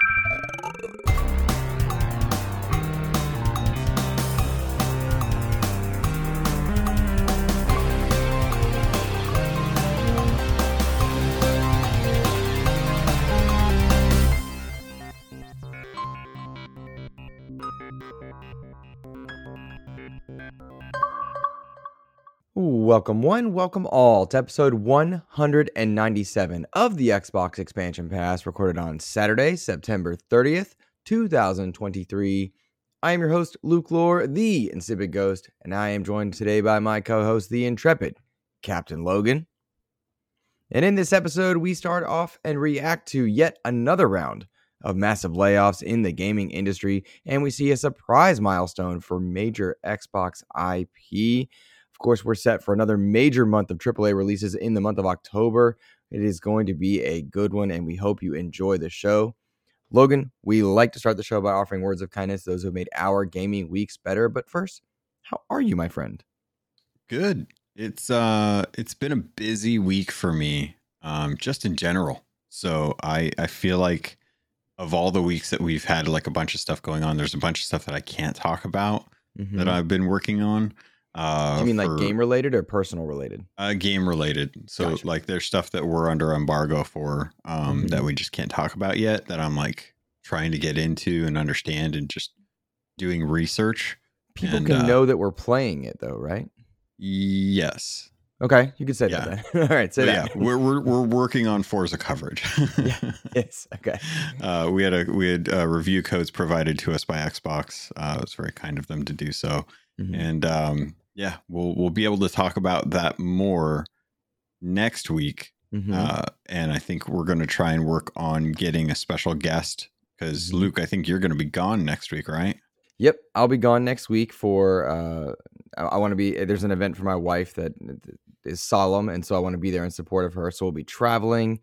Thank you. Welcome one, welcome all to episode 197 of the Xbox Expansion Pass, recorded on Saturday, September 30th, 2023. I am your host, Luke Lohr, the Insipid Ghost, and I am joined today by my co host, the Intrepid, Captain Logun. And in this episode, we start off and react to yet another round of massive layoffs in the gaming industry, and we see a surprise milestone for major Xbox IP. Of course, we're set for another major month of AAA releases in the month of October. It is going to be a good one, and we hope you enjoy the show. Logan, we like to start the show by offering words of kindness to those who have made our gaming weeks better. But first, how are you, my friend? Good. It's uh it's been a busy week for me, um, just in general. So I I feel like of all the weeks that we've had like a bunch of stuff going on, there's a bunch of stuff that I can't talk about mm-hmm. that I've been working on. Uh, you mean like game related or personal related? Uh, game related. So gotcha. like there's stuff that we're under embargo for um, mm-hmm. that we just can't talk about yet. That I'm like trying to get into and understand and just doing research. People and, can uh, know that we're playing it though, right? Yes. Okay, you can say yeah. that. Then. All right, say that. Yeah, we're, we're we're working on Forza coverage. yeah. Yes. Okay. Uh, we had a we had uh, review codes provided to us by Xbox. Uh, it was very kind of them to do so, mm-hmm. and um, yeah, we'll we'll be able to talk about that more next week. Mm-hmm. Uh, and I think we're going to try and work on getting a special guest because mm-hmm. Luke, I think you're going to be gone next week, right? Yep, I'll be gone next week for. Uh, I, I want to be. There's an event for my wife that is solemn, and so I want to be there in support of her. So we'll be traveling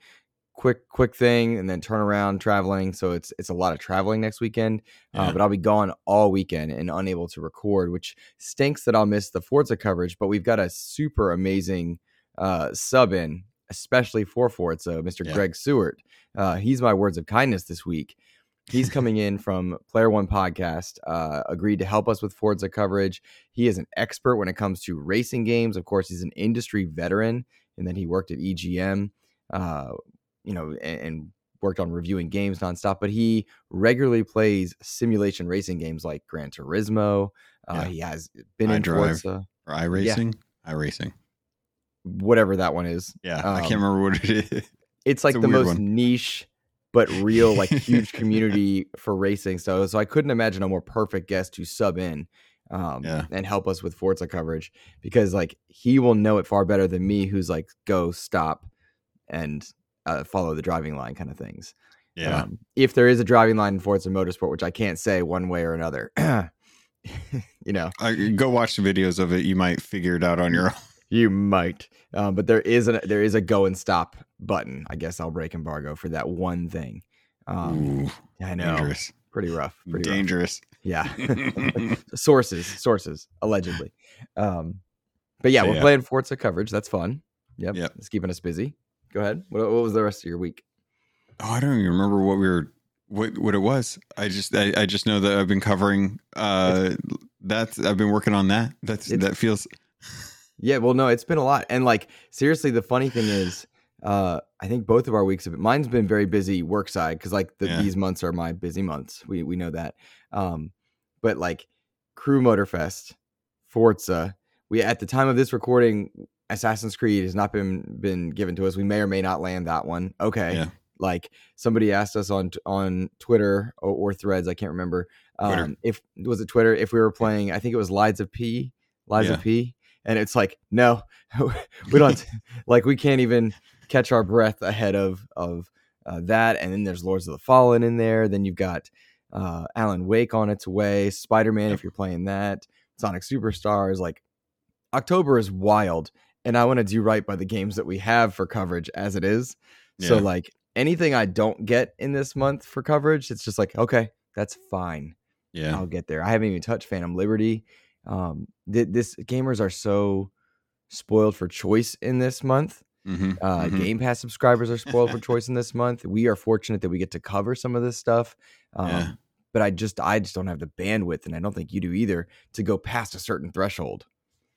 quick quick thing and then turn around traveling so it's it's a lot of traveling next weekend uh, yeah. uh, but i'll be gone all weekend and unable to record which stinks that i'll miss the forza coverage but we've got a super amazing uh, sub in especially for forza mr yeah. greg seward uh, he's my words of kindness this week he's coming in from player one podcast uh, agreed to help us with forza coverage he is an expert when it comes to racing games of course he's an industry veteran and then he worked at egm uh, you know, and, and worked on reviewing games nonstop, but he regularly plays simulation racing games like Gran Turismo. Uh, yeah. He has been I in drive Forza. or iRacing, yeah. iRacing, whatever that one is. Yeah, um, I can't remember what it is. It's like it's the most one. niche but real, like huge community for racing. So, so I couldn't imagine a more perfect guest to sub in um, yeah. and help us with Forza coverage because like he will know it far better than me, who's like go stop and uh, follow the driving line kind of things. Yeah. Um, if there is a driving line in Forza Motorsport, which I can't say one way or another, you know, uh, go watch the videos of it. You might figure it out on your own. You might, um, but there is a there is a go and stop button. I guess I'll break embargo for that one thing. Um, Ooh, I know, dangerous. pretty rough, pretty dangerous. Rough. Yeah, sources, sources, allegedly. Um, but yeah, so, we're yeah. playing Forza coverage. That's fun. Yep, yep. it's keeping us busy. Go ahead. What, what was the rest of your week? Oh, I don't even remember what we were what what it was. I just I, I just know that I've been covering uh that's I've been working on that. That's that feels Yeah, well no, it's been a lot. And like seriously, the funny thing is uh I think both of our weeks have been mine's been very busy work side because like the, yeah. these months are my busy months. We we know that. Um but like Crew Motorfest, Forza, we at the time of this recording, Assassin's Creed has not been been given to us. We may or may not land that one. Okay. Yeah. Like somebody asked us on on Twitter or, or Threads, I can't remember. Um, if was it Twitter, if we were playing, I think it was Lies of P, Lies yeah. of P, and it's like, no, we don't like we can't even catch our breath ahead of of uh, that. And then there's Lords of the Fallen in there. Then you've got uh, Alan Wake on its way, Spider Man yep. if you're playing that, Sonic Superstars. Like October is wild, and I want to do right by the games that we have for coverage as it is. Yeah. So like anything I don't get in this month for coverage, it's just like okay, that's fine. Yeah, I'll get there. I haven't even touched Phantom Liberty. Um, th- this gamers are so spoiled for choice in this month Mm-hmm, uh, mm-hmm. Game Pass subscribers are spoiled for choice in this month. We are fortunate that we get to cover some of this stuff. Um, yeah. But I just I just don't have the bandwidth, and I don't think you do either, to go past a certain threshold.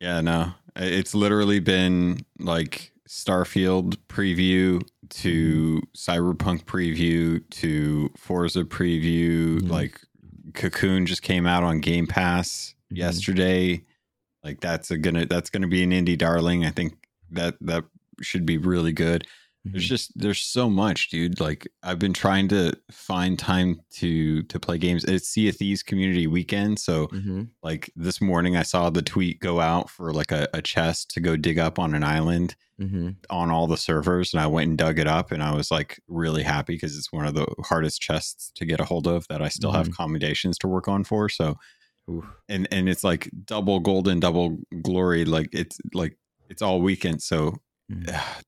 Yeah, no, it's literally been like Starfield preview to mm-hmm. Cyberpunk preview to Forza preview. Mm-hmm. Like Cocoon just came out on Game Pass mm-hmm. yesterday. Like that's a gonna that's gonna be an indie darling. I think that that should be really good. There's mm-hmm. just there's so much, dude. Like I've been trying to find time to to play games. It's Sea of Thieves community weekend, so mm-hmm. like this morning I saw the tweet go out for like a, a chest to go dig up on an island mm-hmm. on all the servers, and I went and dug it up, and I was like really happy because it's one of the hardest chests to get a hold of that I still have mm-hmm. commendations to work on for. So, Oof. and and it's like double golden, double glory. Like it's like it's all weekend, so.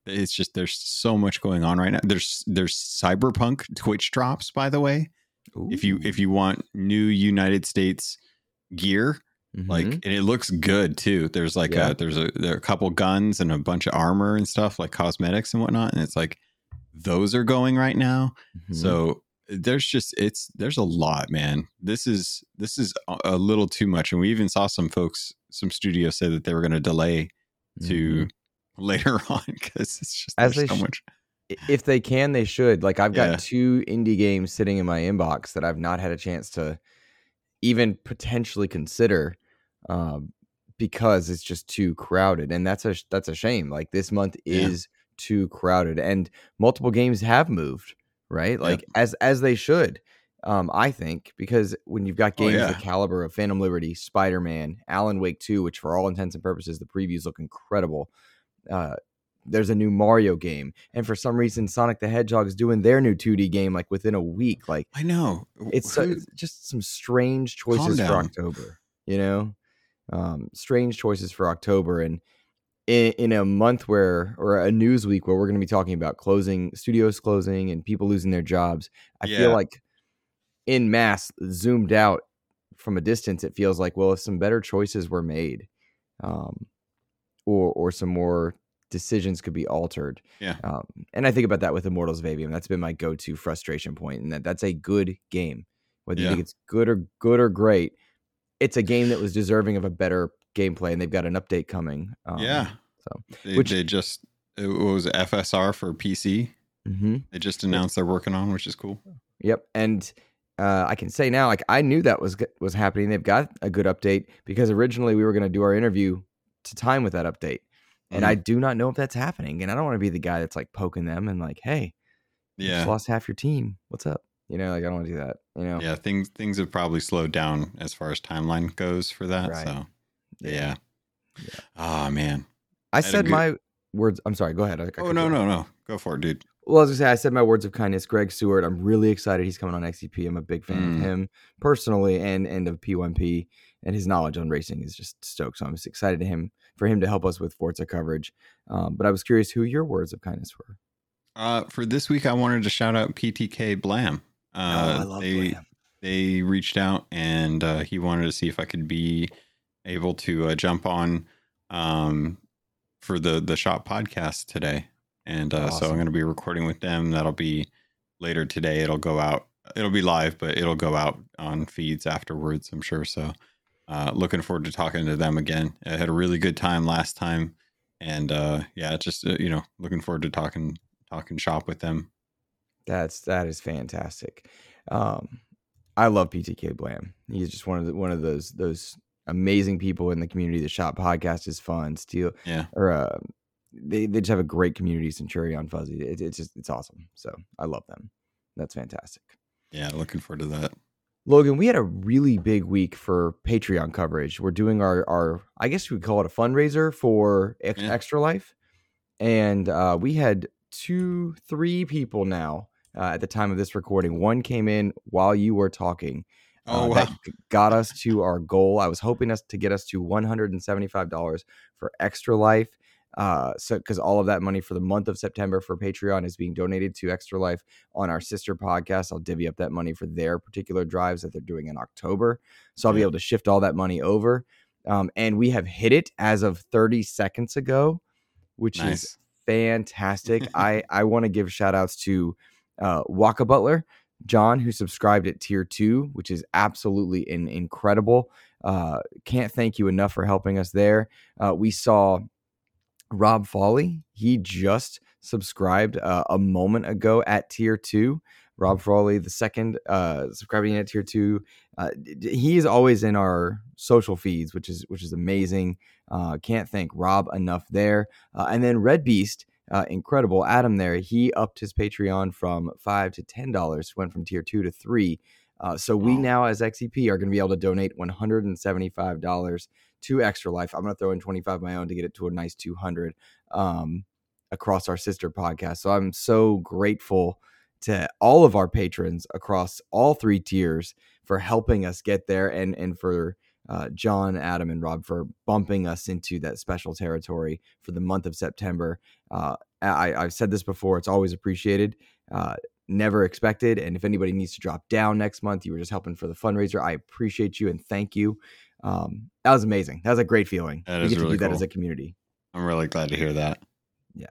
It's just there's so much going on right now. There's there's cyberpunk Twitch drops, by the way. Ooh. If you if you want new United States gear, mm-hmm. like and it looks good too. There's like yeah. a there's a there are a couple guns and a bunch of armor and stuff like cosmetics and whatnot, and it's like those are going right now. Mm-hmm. So there's just it's there's a lot, man. This is this is a little too much, and we even saw some folks, some studios say that they were going to delay to mm-hmm later on because it's just As so sh- much. If they can, they should. Like I've got yeah. two indie games sitting in my inbox that I've not had a chance to even potentially consider um, because it's just too crowded, and that's a that's a shame. Like this month is yeah. too crowded, and multiple games have moved right, like yeah. as as they should. Um, I think because when you've got oh, games oh, the caliber of Phantom Liberty, Spider Man, Alan Wake Two, which for all intents and purposes the previews look incredible uh, there's a new Mario game, and for some reason, Sonic the Hedgehog is doing their new 2D game like within a week. Like I know it's Who, just some strange choices for October. You know, um, strange choices for October, and in, in a month where or a news week where we're going to be talking about closing studios closing and people losing their jobs. I yeah. feel like in mass, zoomed out from a distance, it feels like well, if some better choices were made. Um, or or some more decisions could be altered. Yeah. Um, and I think about that with Immortals of Aveum. That's been my go-to frustration point, and that that's a good game. Whether yeah. you think it's good or good or great, it's a game that was deserving of a better gameplay, and they've got an update coming. Um, yeah. So they, which they just it was FSR for PC. Mm-hmm. They just announced they're working on, which is cool. Yep, and. Uh, I can say now, like I knew that was was happening. They've got a good update because originally we were going to do our interview to time with that update. And mm-hmm. I do not know if that's happening. And I don't want to be the guy that's like poking them and like, hey, yeah, you just lost half your team. What's up? You know, like I don't want to do that. You know, yeah, things things have probably slowed down as far as timeline goes for that. Right. So, yeah. yeah. Oh man, I, I said good... my words. I'm sorry. Go ahead. I, I oh no, no, no. Go for it, dude. Well, as I say, I said my words of kindness. Greg Seward. I'm really excited. He's coming on XEP. I'm a big fan mm. of him personally, and and of P1P and his knowledge on racing is just stoked. So I'm just excited to him for him to help us with Forza coverage. Um, but I was curious who your words of kindness were. Uh, for this week, I wanted to shout out PTK Blam. Uh, oh, I love they, Blam. They reached out and uh, he wanted to see if I could be able to uh, jump on um, for the the shop podcast today. And uh, awesome. so I'm going to be recording with them. That'll be later today. It'll go out. It'll be live, but it'll go out on feeds afterwards. I'm sure. So uh, looking forward to talking to them again. I had a really good time last time, and uh, yeah, just uh, you know, looking forward to talking talking shop with them. That's that is fantastic. Um, I love PTK Blam. He's just one of the one of those those amazing people in the community. The shop podcast is fun. Steel, yeah, or uh, they they just have a great community. Centurion Fuzzy. It, it's just it's awesome. So I love them. That's fantastic. Yeah, looking forward to that. Logan, we had a really big week for Patreon coverage. We're doing our our I guess we call it a fundraiser for yeah. Extra Life, and uh, we had two, three people now uh, at the time of this recording. One came in while you were talking. Uh, oh, wow. That got us to our goal. I was hoping us to get us to one hundred and seventy five dollars for Extra Life. Uh, so because all of that money for the month of September for Patreon is being donated to Extra Life on our sister podcast. I'll divvy up that money for their particular drives that they're doing in October. So I'll be able to shift all that money over. Um, and we have hit it as of 30 seconds ago, which nice. is fantastic. I I want to give shout outs to uh, Waka Butler, John, who subscribed at tier two, which is absolutely in, incredible. Uh, can't thank you enough for helping us there. Uh, we saw Rob Foley. He just subscribed uh, a moment ago at tier two. Rob Frawley, the second, uh, subscribing at tier two. Uh, he is always in our social feeds, which is which is amazing. Uh, can't thank Rob enough there. Uh, and then Red Beast, uh, incredible Adam there. He upped his Patreon from five to ten dollars, went from tier two to three. Uh, so we now, as XEP are going to be able to donate one hundred and seventy-five dollars to Extra Life. I'm going to throw in twenty-five of my own to get it to a nice two hundred um, across our sister podcast. So I'm so grateful to all of our patrons across all three tiers for helping us get there and and for uh, John, Adam, and Rob for bumping us into that special territory for the month of September. Uh, I, have said this before; it's always appreciated, uh, never expected. And if anybody needs to drop down next month, you were just helping for the fundraiser. I appreciate you and thank you. Um, that was amazing. That was a great feeling. That we get to really do that as a community. I'm really glad to hear that. Yeah,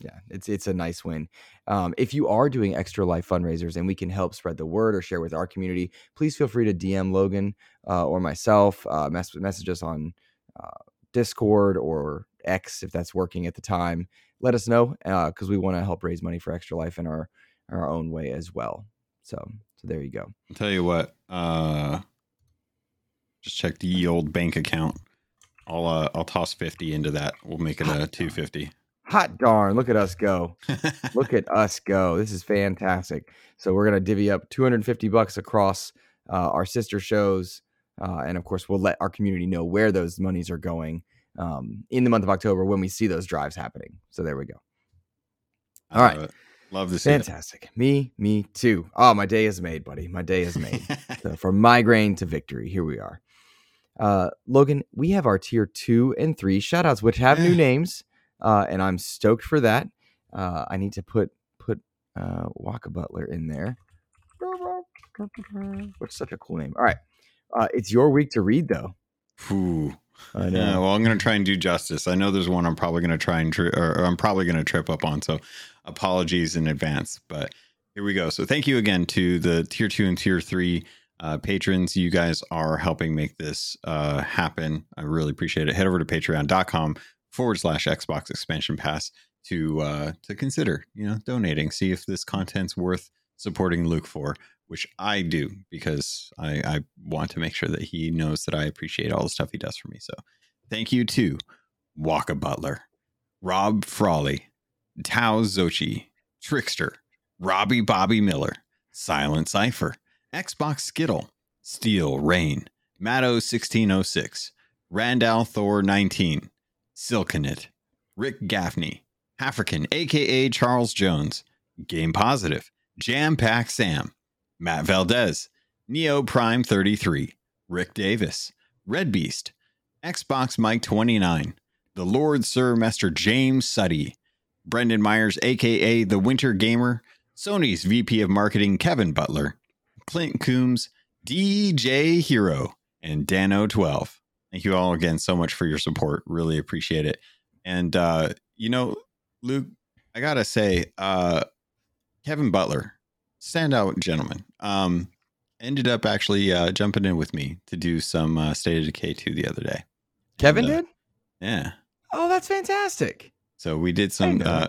yeah, it's it's a nice win. Um, if you are doing extra life fundraisers and we can help spread the word or share with our community, please feel free to DM Logan uh, or myself. Uh, mess, message us on uh, Discord or X if that's working at the time. Let us know because uh, we want to help raise money for Extra Life in our our own way as well. So so there you go. I'll tell you what. Just check the old bank account. I'll uh, I'll toss fifty into that. We'll make it a two fifty. Hot darn, look at us go. look at us go. This is fantastic. So we're going to divvy up 250 bucks across uh, our sister shows. Uh, and of course, we'll let our community know where those monies are going um, in the month of October when we see those drives happening. So there we go. All right. Love, to Fantastic. It. Me, me too. Oh, my day is made, buddy. My day is made. so from migraine to victory, here we are. Uh, Logan, we have our tier two and three shout outs, which have new names uh, and I'm stoked for that. Uh, I need to put put uh, Waka Butler in there. What's such a cool name? All right, uh, it's your week to read though. Ooh. I know. Yeah, well, I'm going to try and do justice. I know there's one I'm probably going to try and tri- or, or I'm probably going to trip up on. So apologies in advance. But here we go. So thank you again to the tier two and tier three uh, patrons. You guys are helping make this uh, happen. I really appreciate it. Head over to patreon.com forward slash Xbox expansion pass to uh, to consider, you know, donating. See if this content's worth supporting Luke for, which I do because I, I want to make sure that he knows that I appreciate all the stuff he does for me. So thank you to Waka Butler, Rob Frawley, Tao Zochi, Trickster, Robbie Bobby Miller, Silent Cipher, Xbox Skittle, Steel Rain, Matto 1606, Randall Thor 19, Silkenit, Rick Gaffney, African, aka Charles Jones, Game Positive, Jam Pack Sam, Matt Valdez, Neo Prime 33, Rick Davis, Red Beast, Xbox Mike 29, the Lord Sir Master James Suddy, Brendan Myers, aka The Winter Gamer, Sony's VP of Marketing Kevin Butler, Clint Coombs, DJ Hero, and Dano12. Thank you all again so much for your support. Really appreciate it. And uh, you know, Luke, I gotta say, uh, Kevin Butler, standout gentleman, um, ended up actually uh, jumping in with me to do some uh, State of Decay 2 the other day. Kevin and, uh, did? Yeah. Oh, that's fantastic. So we did some. Uh,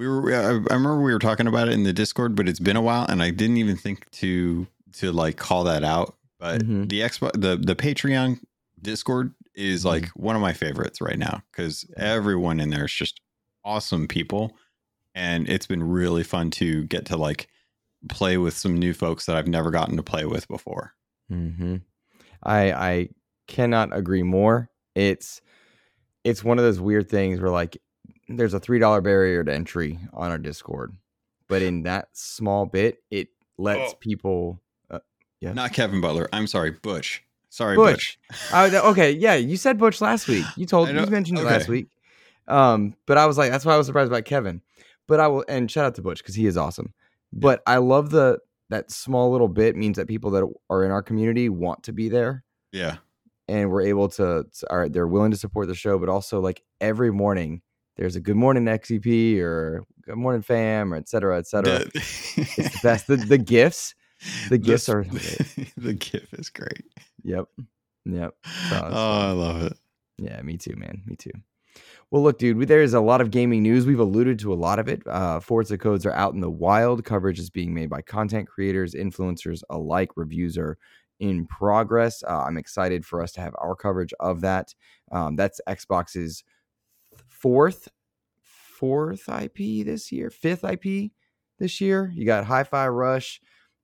we were. I remember we were talking about it in the Discord, but it's been a while, and I didn't even think to to like call that out. But mm-hmm. the Xbox, the the Patreon Discord is like mm-hmm. one of my favorites right now because everyone in there is just awesome people. And it's been really fun to get to like play with some new folks that I've never gotten to play with before. Mm-hmm. I I cannot agree more. It's it's one of those weird things where like there's a three dollar barrier to entry on our Discord, but in that small bit, it lets oh. people. Uh, yeah, not Kevin Butler. I'm sorry, Butch. Sorry, Butch. Butch. okay, yeah, you said Butch last week. You told you mentioned okay. it last week. Um, but I was like, that's why I was surprised about Kevin. But I will, and shout out to Butch because he is awesome. But I love the that small little bit means that people that are in our community want to be there. Yeah, and we're able to. All right, they're willing to support the show, but also like every morning there's a good morning XEP or good morning fam or et cetera, et cetera. it's the best. The, the gifts, the gifts are the gift is great. Yep. Yep. So oh, I love it. Yeah, me too, man. Me too. Well, look, dude, there's a lot of gaming news. We've alluded to a lot of it. Uh, Forza codes are out in the wild. Coverage is being made by content creators, influencers alike. Reviews are in progress. Uh, I'm excited for us to have our coverage of that. Um, that's Xbox's fourth fourth IP this year, fifth IP this year. You got Hi-Fi Rush,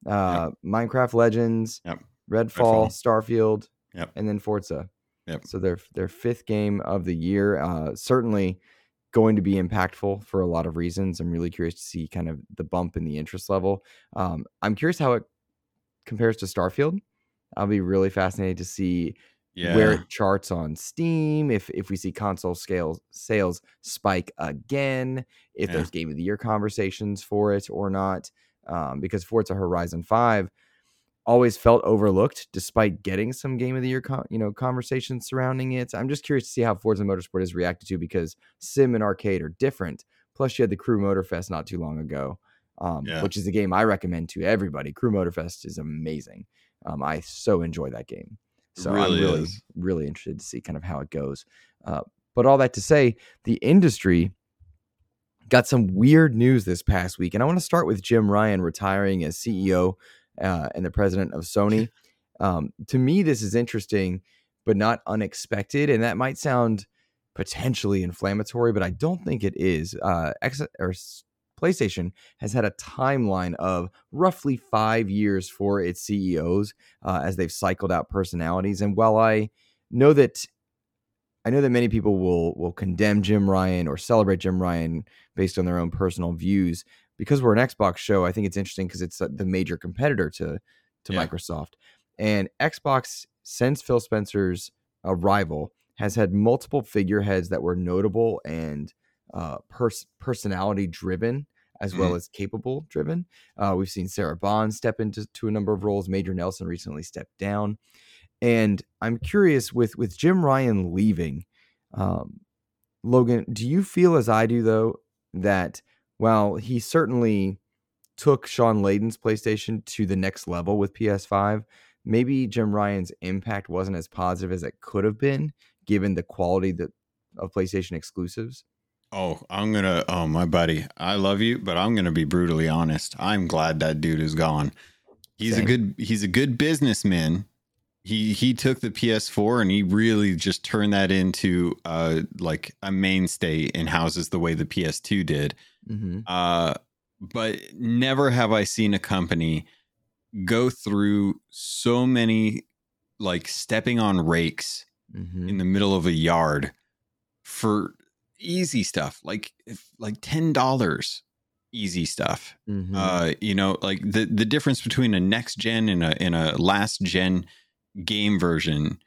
uh, yep. Minecraft Legends, yep. Redfall, Redfall, Starfield, yep. and then Forza. Yep. So their their fifth game of the year, uh, certainly going to be impactful for a lot of reasons. I'm really curious to see kind of the bump in the interest level. Um, I'm curious how it compares to Starfield. I'll be really fascinated to see yeah. where it charts on Steam, if if we see console scale sales spike again, if yeah. there's game of the year conversations for it or not. Um, because Forza Horizon 5 always felt overlooked despite getting some game of the year con- you know conversations surrounding it. I'm just curious to see how Forza Motorsport is reacted to because sim and arcade are different. Plus you had the Crew Motorfest not too long ago. Um, yeah. which is a game I recommend to everybody. Crew Motorfest is amazing. Um, I so enjoy that game. So really I'm really, is. really interested to see kind of how it goes. Uh, but all that to say, the industry got some weird news this past week. And I want to start with Jim Ryan retiring as CEO uh, and the president of Sony. Um, to me, this is interesting, but not unexpected. And that might sound potentially inflammatory, but I don't think it is. Uh, X, or PlayStation has had a timeline of roughly five years for its CEOs uh, as they've cycled out personalities. And while I know that I know that many people will will condemn Jim Ryan or celebrate Jim Ryan based on their own personal views, because we're an Xbox show, I think it's interesting because it's uh, the major competitor to to yeah. Microsoft. And Xbox, since Phil Spencer's arrival, has had multiple figureheads that were notable and uh, pers- personality driven as well mm. as capable driven. Uh, we've seen Sarah Bond step into to a number of roles. Major Nelson recently stepped down, and I'm curious with with Jim Ryan leaving. Um, Logan, do you feel as I do though that while he certainly took Shawn Layden's PlayStation to the next level with PS5, maybe Jim Ryan's impact wasn't as positive as it could have been given the quality that of PlayStation exclusives? Oh, I'm gonna. Oh, my buddy, I love you, but I'm gonna be brutally honest. I'm glad that dude is gone. He's Same. a good. He's a good businessman. He he took the PS4 and he really just turned that into uh like a mainstay in houses the way the PS2 did. Mm-hmm. Uh, but never have I seen a company go through so many like stepping on rakes mm-hmm. in the middle of a yard for easy stuff like like ten dollars easy stuff mm-hmm. uh you know like the the difference between a next gen and a in a last gen game version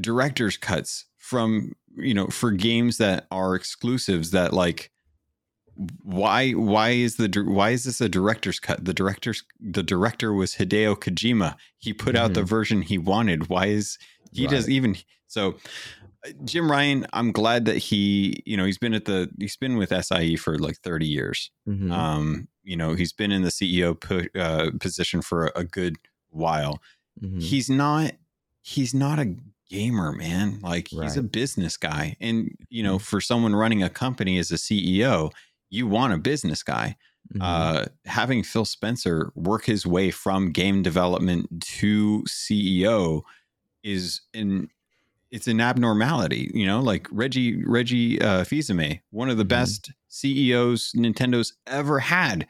director's cuts from you know for games that are exclusives that like why why is the why is this a director's cut the director's the director was hideo kojima he put mm-hmm. out the mm-hmm. version he wanted why is he right. does even so Jim Ryan, I'm glad that he, you know, he's been at the he's been with SIE for like 30 years. Mm-hmm. Um, you know, he's been in the CEO po- uh, position for a, a good while. Mm-hmm. He's not he's not a gamer, man. Like right. he's a business guy. And you know, mm-hmm. for someone running a company as a CEO, you want a business guy. Mm-hmm. Uh, having Phil Spencer work his way from game development to CEO is in it's an abnormality, you know, like Reggie Reggie uh, Fils-Aimé, one of the mm-hmm. best CEOs Nintendo's ever had.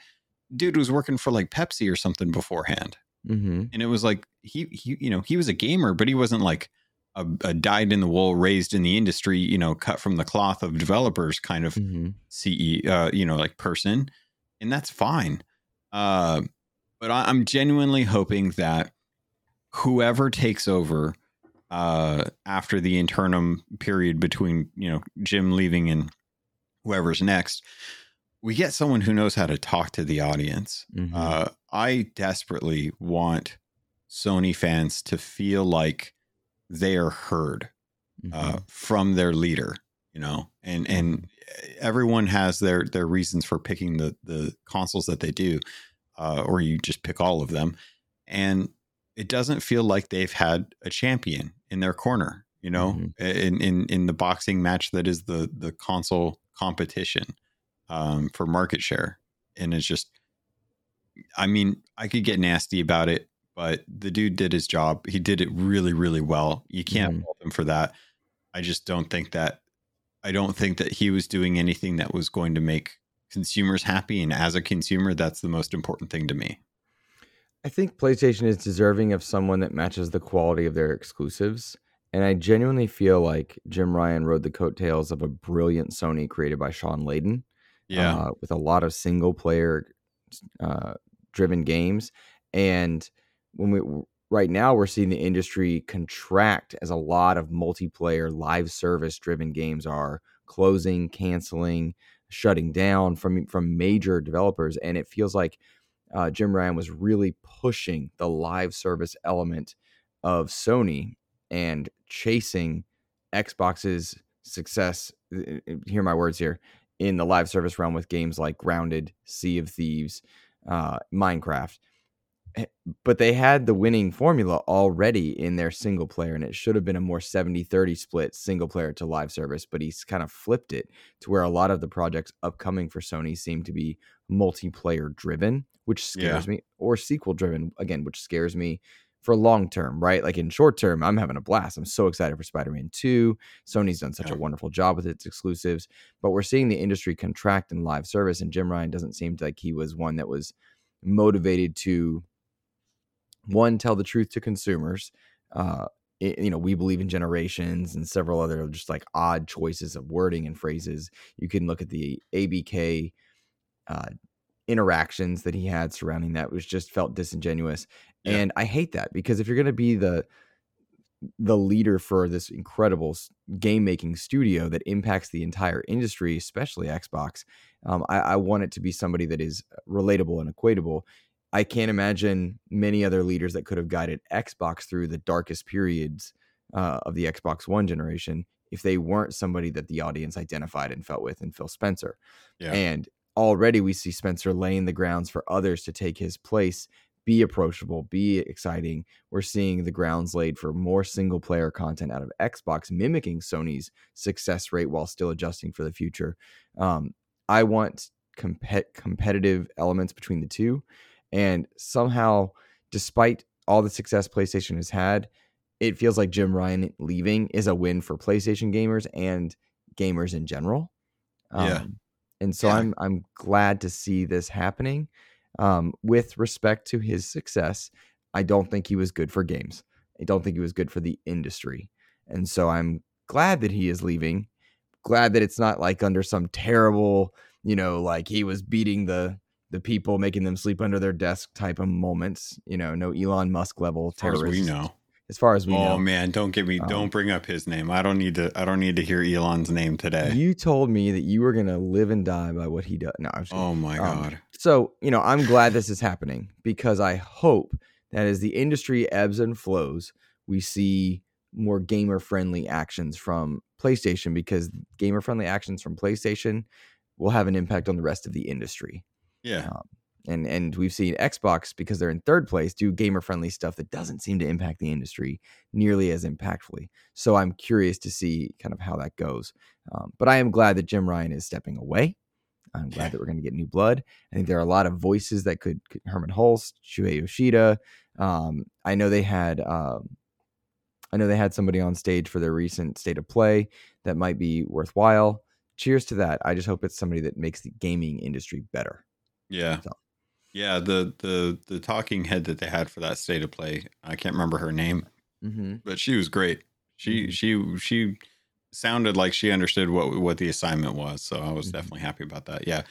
Dude was working for like Pepsi or something beforehand, mm-hmm. and it was like he he you know he was a gamer, but he wasn't like a, a dyed in the wool, raised in the industry, you know, cut from the cloth of developers kind of mm-hmm. CE, uh, you know, like person, and that's fine. Uh, but I, I'm genuinely hoping that whoever takes over uh, after the interim period between you know Jim leaving and whoever's next, we get someone who knows how to talk to the audience. Mm-hmm. Uh, I desperately want Sony fans to feel like they are heard uh, mm-hmm. uh, from their leader. you know, and and everyone has their their reasons for picking the the consoles that they do, uh, or you just pick all of them, and it doesn't feel like they've had a champion in their corner, you know, mm-hmm. in in in the boxing match that is the the console competition um, for market share, and it's just, I mean, I could get nasty about it, but the dude did his job. He did it really really well. You can't mm-hmm. fault him for that. I just don't think that I don't think that he was doing anything that was going to make consumers happy. And as a consumer, that's the most important thing to me. I think PlayStation is deserving of someone that matches the quality of their exclusives. And I genuinely feel like Jim Ryan rode the coattails of a brilliant Sony created by Shawn Layden. Yeah. Uh, with a lot of single player uh, driven games. And when we right now we're seeing the industry contract as a lot of multiplayer live service driven games are closing, canceling, shutting down from from major developers and it feels like uh, Jim Ryan was really pushing the live service element of Sony and chasing Xbox's success hear my words here in the live service realm with games like Grounded, Sea of Thieves, uh, Minecraft. Eh, Eh, but they had the winning formula already in their single player and it should have been a more 70-30 split single player to live service but he's kind of flipped it to where a lot of the projects upcoming for sony seem to be multiplayer driven which scares yeah. me or sequel driven again which scares me for long term right? Like in short term i'm having a blast. I'm so excited for spider-man 2 sony's done such a wonderful job with its exclusives but we're seeing the industry contract in live service and jim ryan doesn't seem like he was one that was motivated to one tell the truth to consumers uh, it, you know we believe in generations and several other just like odd choices of wording and phrases you can look at the abk uh, interactions that he had surrounding that was just felt disingenuous yeah. and i hate that because if you're going to be the the leader for this incredible game making studio that impacts the entire industry, especially Xbox. Um, I, I, want it to be somebody that is relatable and equatable. I can't imagine many other leaders that could have guided Xbox through the darkest periods uh, of the Xbox One generation if they weren't somebody that the audience identified and felt with, and Phil Spencer. Yeah. And already we see Spencer laying the grounds for others to take his place, be approachable, be exciting. We're seeing the grounds laid for more single player content out of Xbox, mimicking Sony's success rate while still adjusting for the future. Um, I want compet- competitive elements between the two. And somehow, despite all the success PlayStation has had, it feels like Jim Ryan leaving is a win for PlayStation gamers and gamers in general. Um, yeah. And so yeah. I'm I'm glad to see this happening. Um, with respect to his success, I don't think he was good for games. I don't think he was good for the industry. And so I'm glad that he is leaving. Glad that it's not like under some terrible, you know, like he was beating the the people making them sleep under their desk type of moments. You know, no Elon Musk level terrorists. As we know. As far as we oh, know. Oh man, don't give me um, don't bring up his name. I don't need to I don't need to hear Elon's name today. You told me that you were gonna live and die by what he does. No, I'm Oh my um, god. So, you know, I'm glad this is happening because I hope that as the industry ebbs and flows, we see more gamer friendly actions from PlayStation because gamer friendly actions from PlayStation will have an impact on the rest of the industry. Yeah. Um, and and we've seen Xbox because they're in third place do gamer friendly stuff that doesn't seem to impact the industry nearly as impactfully. So I'm curious to see kind of how that goes. Um, but I am glad that Jim Ryan is stepping away. I'm glad that we're going to get new blood. I think there are a lot of voices that could, could Hermen Hulst, Shuhei Yoshida. Um, I know they had um, I know they had somebody on stage for their recent state of play that might be worthwhile. Cheers to that. I just hope it's somebody that makes the gaming industry better. Yeah. So. Yeah, the the the talking head that they had for that state of play, I can't remember her name, mm-hmm. but she was great. She mm-hmm. she she sounded like she understood what what the assignment was, so I was mm-hmm. definitely happy about that. Yeah,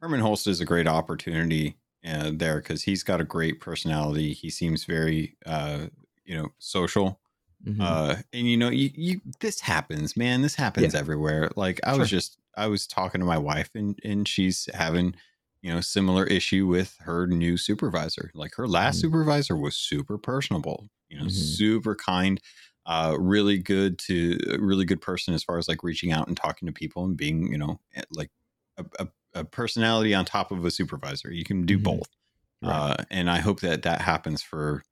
Hermen Hulst is a great opportunity uh, there because he's got a great personality. He seems very uh, you know social. Mm-hmm. Uh, and you know, you, you this happens, man. This happens yeah. everywhere. Like I sure. was just I was talking to my wife and and she's having you know, similar issue with her new supervisor. Like her last mm-hmm. supervisor was super personable, you know, mm-hmm. super kind. Uh, really good to really good person as far as like reaching out and talking to people and being you know eh, like a, a, a personality on top of a supervisor. You can do mm-hmm. both, right. uh, and I hope that that happens for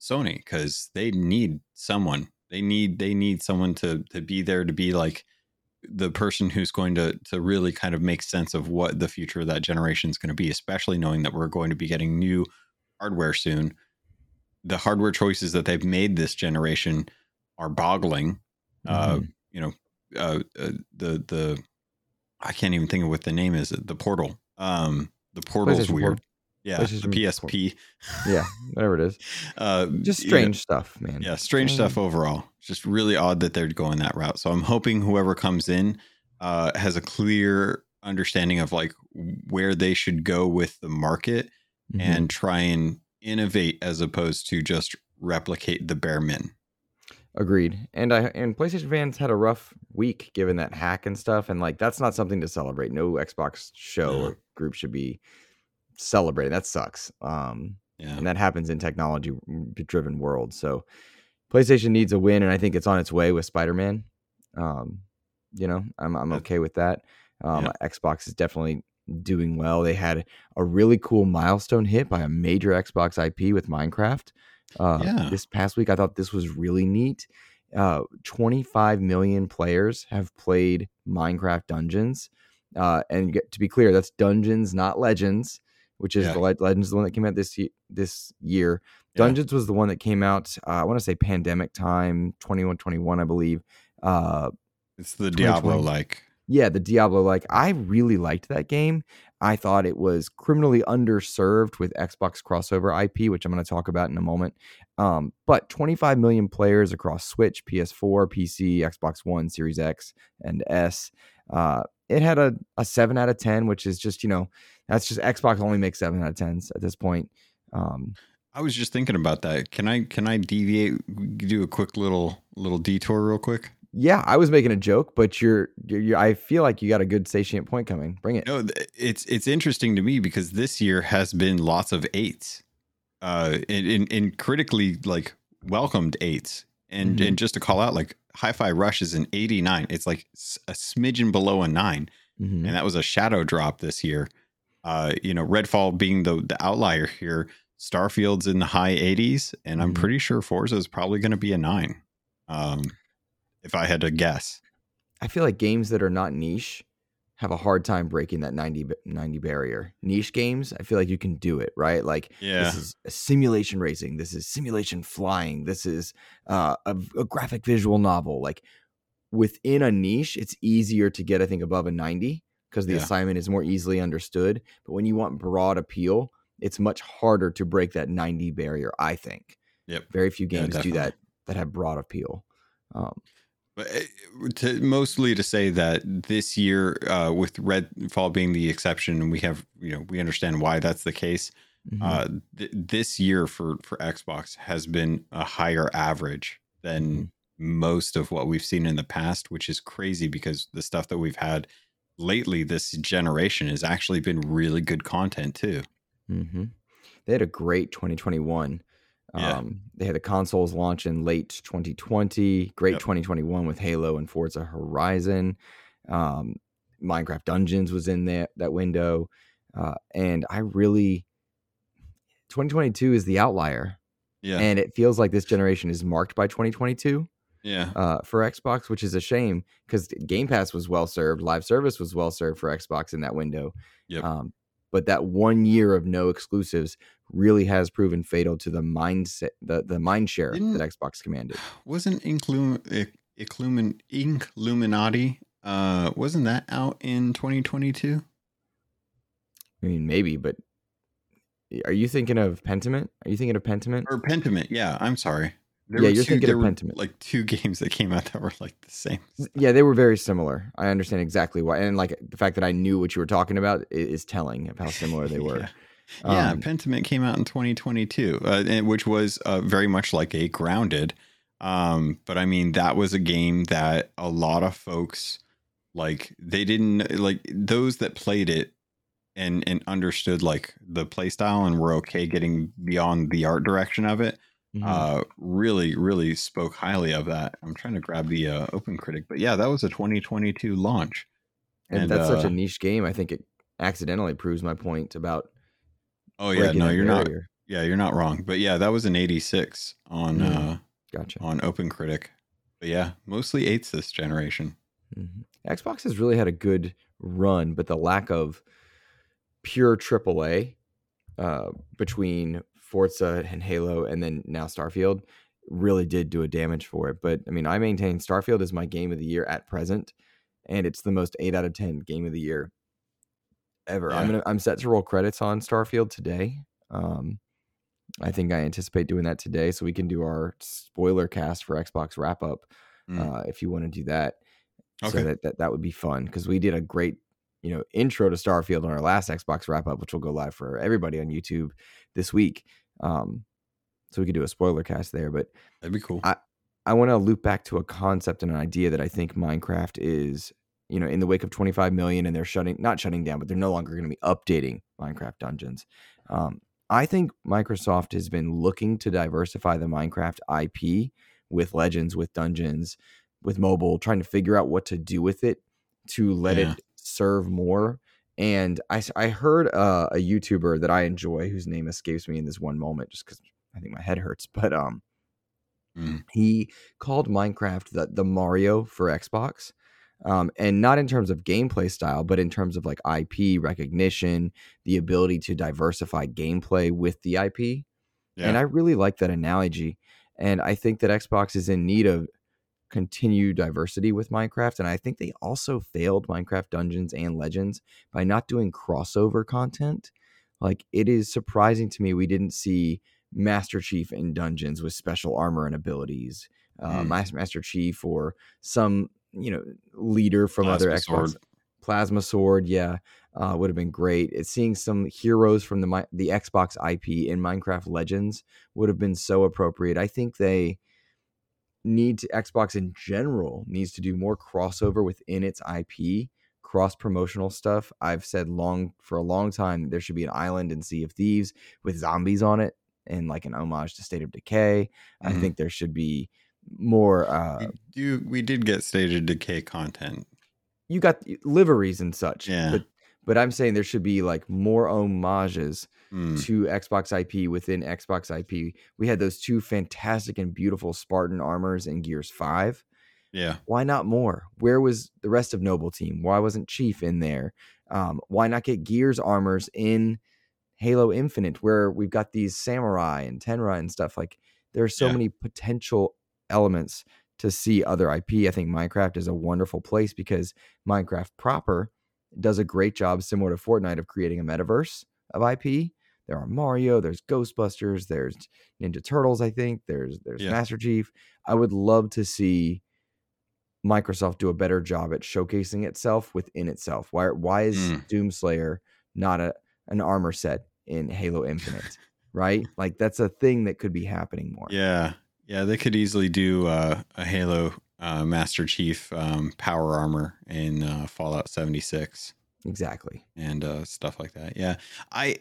Sony because they need someone. They need they need someone to to be there to be like the person who's going to to really kind of make sense of what the future of that generation is going to be, especially knowing that we're going to be getting new hardware soon. The hardware choices that they've made this generation are boggling. Uh, mm-hmm. Uh, you know, uh, uh, the the I can't even think of what the name is. The portal. Um, the portal's weird. Yeah, the PSP. Yeah, whatever it is. Uh, just strange yeah, stuff, man. Yeah, strange um, stuff overall. It's just really odd that they're going that route. So I'm hoping whoever comes in uh, has a clear understanding of like where they should go with the market mm-hmm. and try and innovate as opposed to just replicate the bare min. Agreed. And I and PlayStation fans had a rough week given that hack and stuff, and like that's not something to celebrate. No Xbox show yeah. or group should be celebrating. That sucks. Um, yeah. And that happens in technology driven world. So PlayStation needs a win, and I think it's on its way with Spider Man. Um, you know, I'm I'm okay with that. Um, yeah. Xbox is definitely doing well. They had a really cool milestone hit by a major Xbox IP with Minecraft. Uh, yeah. This past week, I thought this was really neat. Uh, 25 million players have played Minecraft Dungeons. Uh, and to be clear, that's Dungeons, not Legends which is yeah. the Legends, the one that came out this this year. Dungeons was the one that came out. Uh, I want to say pandemic time, twenty one twenty one, I believe. Uh, it's the Diablo like. Yeah, the Diablo like. I really liked that game. I thought it was criminally underserved with Xbox crossover IP, which I'm going to talk about in a moment. Um, but 25 million players across Switch, PS4, PC, Xbox One, Series X, and S. Uh, it had a, a seven out of 10, which is just, you know, that's just Xbox only makes seven out of tens at this point. Um, I was just thinking about that. Can I can I deviate? Do a quick little little detour, real quick. Yeah, I was making a joke, but you're, you're, you're I feel like you got a good satiant point coming. Bring it. No, it's it's interesting to me because this year has been lots of eights, uh, in in, in critically like welcomed eights, and mm-hmm. and just to call out, like Hi-Fi Rush is an eighty nine. It's like a smidgen below a 9 mm-hmm. and that was a shadow drop this year. Uh, you know, Redfall being the the outlier here. Starfield's in the high 80s, and I'm mm-hmm. pretty sure Forza is probably going to be a nine. Um, if I had to guess, I feel like games that are not niche have a hard time breaking that 90, 90 barrier. Niche games, I feel like you can do it, right? Like yeah. this is simulation racing, this is simulation flying, this is uh, a, a graphic visual novel. Like within a niche, it's easier to get, I think, above a 90 because the yeah. assignment is more easily understood. But when you want broad appeal, it's much harder to break that 90 barrier, I think. Yep. Very few games yeah, do that that have broad appeal. Um, to, mostly to say that this year, uh, with Redfall being the exception, and we have, you know, we understand why that's the case. Mm-hmm. Uh, th- this year for for Xbox has been a higher average than mm-hmm. most of what we've seen in the past, which is crazy because the stuff that we've had lately this generation has actually been really good content too. Mm-hmm. They had a great 2021. Yeah. Um, they had the consoles launch in late 2020. Great yep. 2021 with Halo and Forza Horizon. Um, Minecraft Dungeons was in that that window, uh, and I really 2022 is the outlier. Yeah, and it feels like this generation is marked by 2022. Yeah. Uh, for Xbox, which is a shame because Game Pass was well served, live service was well served for Xbox in that window. Yep. Um, but that one year of no exclusives really has proven fatal to the mindset, the the mind share Didn't, that Xbox commanded. Wasn't Inclumin, Inclumin, Illuminati? Uh, wasn't that out in 2022? I mean, maybe, but are you thinking of Pentiment? Are you thinking of Pentiment? Or Pentiment? Yeah, I'm sorry. There yeah, you're two, thinking of Pentiment. Like two games that came out that were like the same. Yeah, they were very similar. I understand exactly why, and like the fact that I knew what you were talking about is telling of how similar they were. yeah. Yeah, um, Pentiment came out in 2022, uh, which was uh, very much like a grounded. Um, but I mean, that was a game that a lot of folks like. They didn't like those that played it and and understood like the play style and were okay getting beyond the art direction of it mm-hmm. uh, really, really spoke highly of that. I'm trying to grab the uh, Open Critic, but yeah, that was a 2022 launch, and, and that's uh, such a niche game. I think it accidentally proves my point about. Oh yeah, no, you're not. Yeah, you're not wrong. But yeah, that was an 86 on mm, uh, gotcha on Open Critic. But yeah, mostly eights this generation. Mm-hmm. Xbox has really had a good run, but the lack of pure AAA uh, between Forza and Halo, and then now Starfield, really did do a damage for it. But I mean, I maintain Starfield is my game of the year at present, and it's the most eight out of ten game of the year ever. Yeah. I'm gonna I'm set to roll credits on Starfield today. Um, I think I anticipate doing that today, so we can do our spoiler cast for Xbox wrap up mm. uh, if you want to do that. Okay. So that, that that would be fun because we did a great you know intro to Starfield on our last Xbox wrap up, which will go live for everybody on YouTube this week. Um, so we could do a spoiler cast there, but that'd be cool. I I want to loop back to a concept and an idea that I think Minecraft is you know in the wake of 25 million and they're shutting not shutting down, but they're no longer going to be updating Minecraft Dungeons. Um, I think Microsoft has been looking to diversify the Minecraft IP with Legends, with Dungeons, with mobile, trying to figure out what to do with it to let yeah. it serve more. And I, I heard uh, a YouTuber that I enjoy, whose name escapes me in this one moment, just because I think my head hurts. But um, mm. he called Minecraft the the Mario for Xbox, um, and not in terms of gameplay style, but in terms of like IP recognition, the ability to diversify gameplay with the IP. Yeah. And I really like that analogy. And I think that Xbox is in need of continued diversity with Minecraft. And I think they also failed Minecraft Dungeons and Legends by not doing crossover content. Like it is surprising to me we didn't see Master Chief in Dungeons with special armor and abilities. Uh, mm. Master Chief or some you know leader from Plasma other Xbox. Sword. Plasma Sword, yeah, uh, would have been great. It's seeing some heroes from the the Xbox IP in Minecraft Legends would have been so appropriate. I think they need to Xbox in general needs to do more crossover within its IP, cross promotional stuff. I've said long for a long time there should be an island in Sea of Thieves with zombies on it and like an homage to State of Decay. Mm-hmm. I think there should be more. Uh, you, we did get State of Decay content. You got liveries and such. Yeah. But, but I'm saying there should be like more homages mm. to Xbox IP within Xbox IP. We had those two fantastic and beautiful Spartan armors in Gears 5. Yeah. Why not more? Where was the rest of Noble Team? Why wasn't Chief in there? Um, why not get Gears armors in Halo Infinite where we've got these samurai and Tenrai and stuff? Like there are so yeah. many potential elements to see other IP. I think Minecraft is a wonderful place because Minecraft proper does a great job, similar to Fortnite, of creating a metaverse of IP. There are Mario, there's Ghostbusters, there's Ninja Turtles, I think, there's there's yeah. Master Chief. I would love to see Microsoft do a better job at showcasing itself within itself. Why why is mm. Doomslayer not a an armor set in Halo Infinite? right? Like that's a thing that could be happening more. Yeah. Yeah, they could easily do uh, a Halo uh, Master Chief um, power armor in uh, Fallout 76. Exactly. And uh, stuff like that. Yeah. I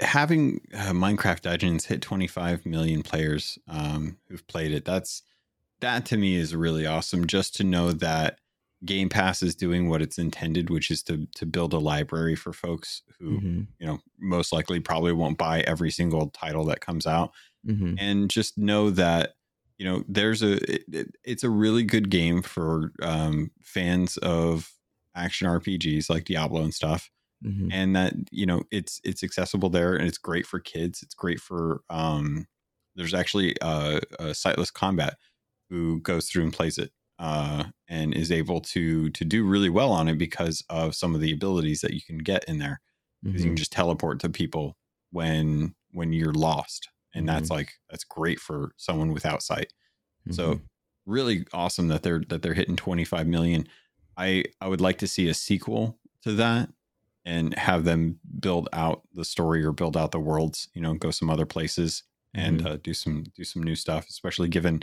having uh, Minecraft Dungeons hit 25 million players um, who've played it. That's that to me is really awesome. Just to know that Game Pass is doing what it's intended, which is to to build a library for folks who mm-hmm. you know most likely probably won't buy every single title that comes out, mm-hmm. and just know that you know there's a it, it's a really good game for um, fans of action RPGs like Diablo and stuff mm-hmm. and that you know it's it's accessible there and it's great for kids it's great for um there's actually uh, a SightlessKombat who goes through and plays it uh, and is able to to do really well on it because of some of the abilities that you can get in there mm-hmm. you can mm-hmm. just teleport to people when when you're lost and mm-hmm. that's like that's great for someone without sight mm-hmm. so really awesome that they're that they're hitting 25 million i i would like to see a sequel to that and have them build out the story or build out the worlds you know go some other places and mm-hmm. uh, do some do some new stuff especially given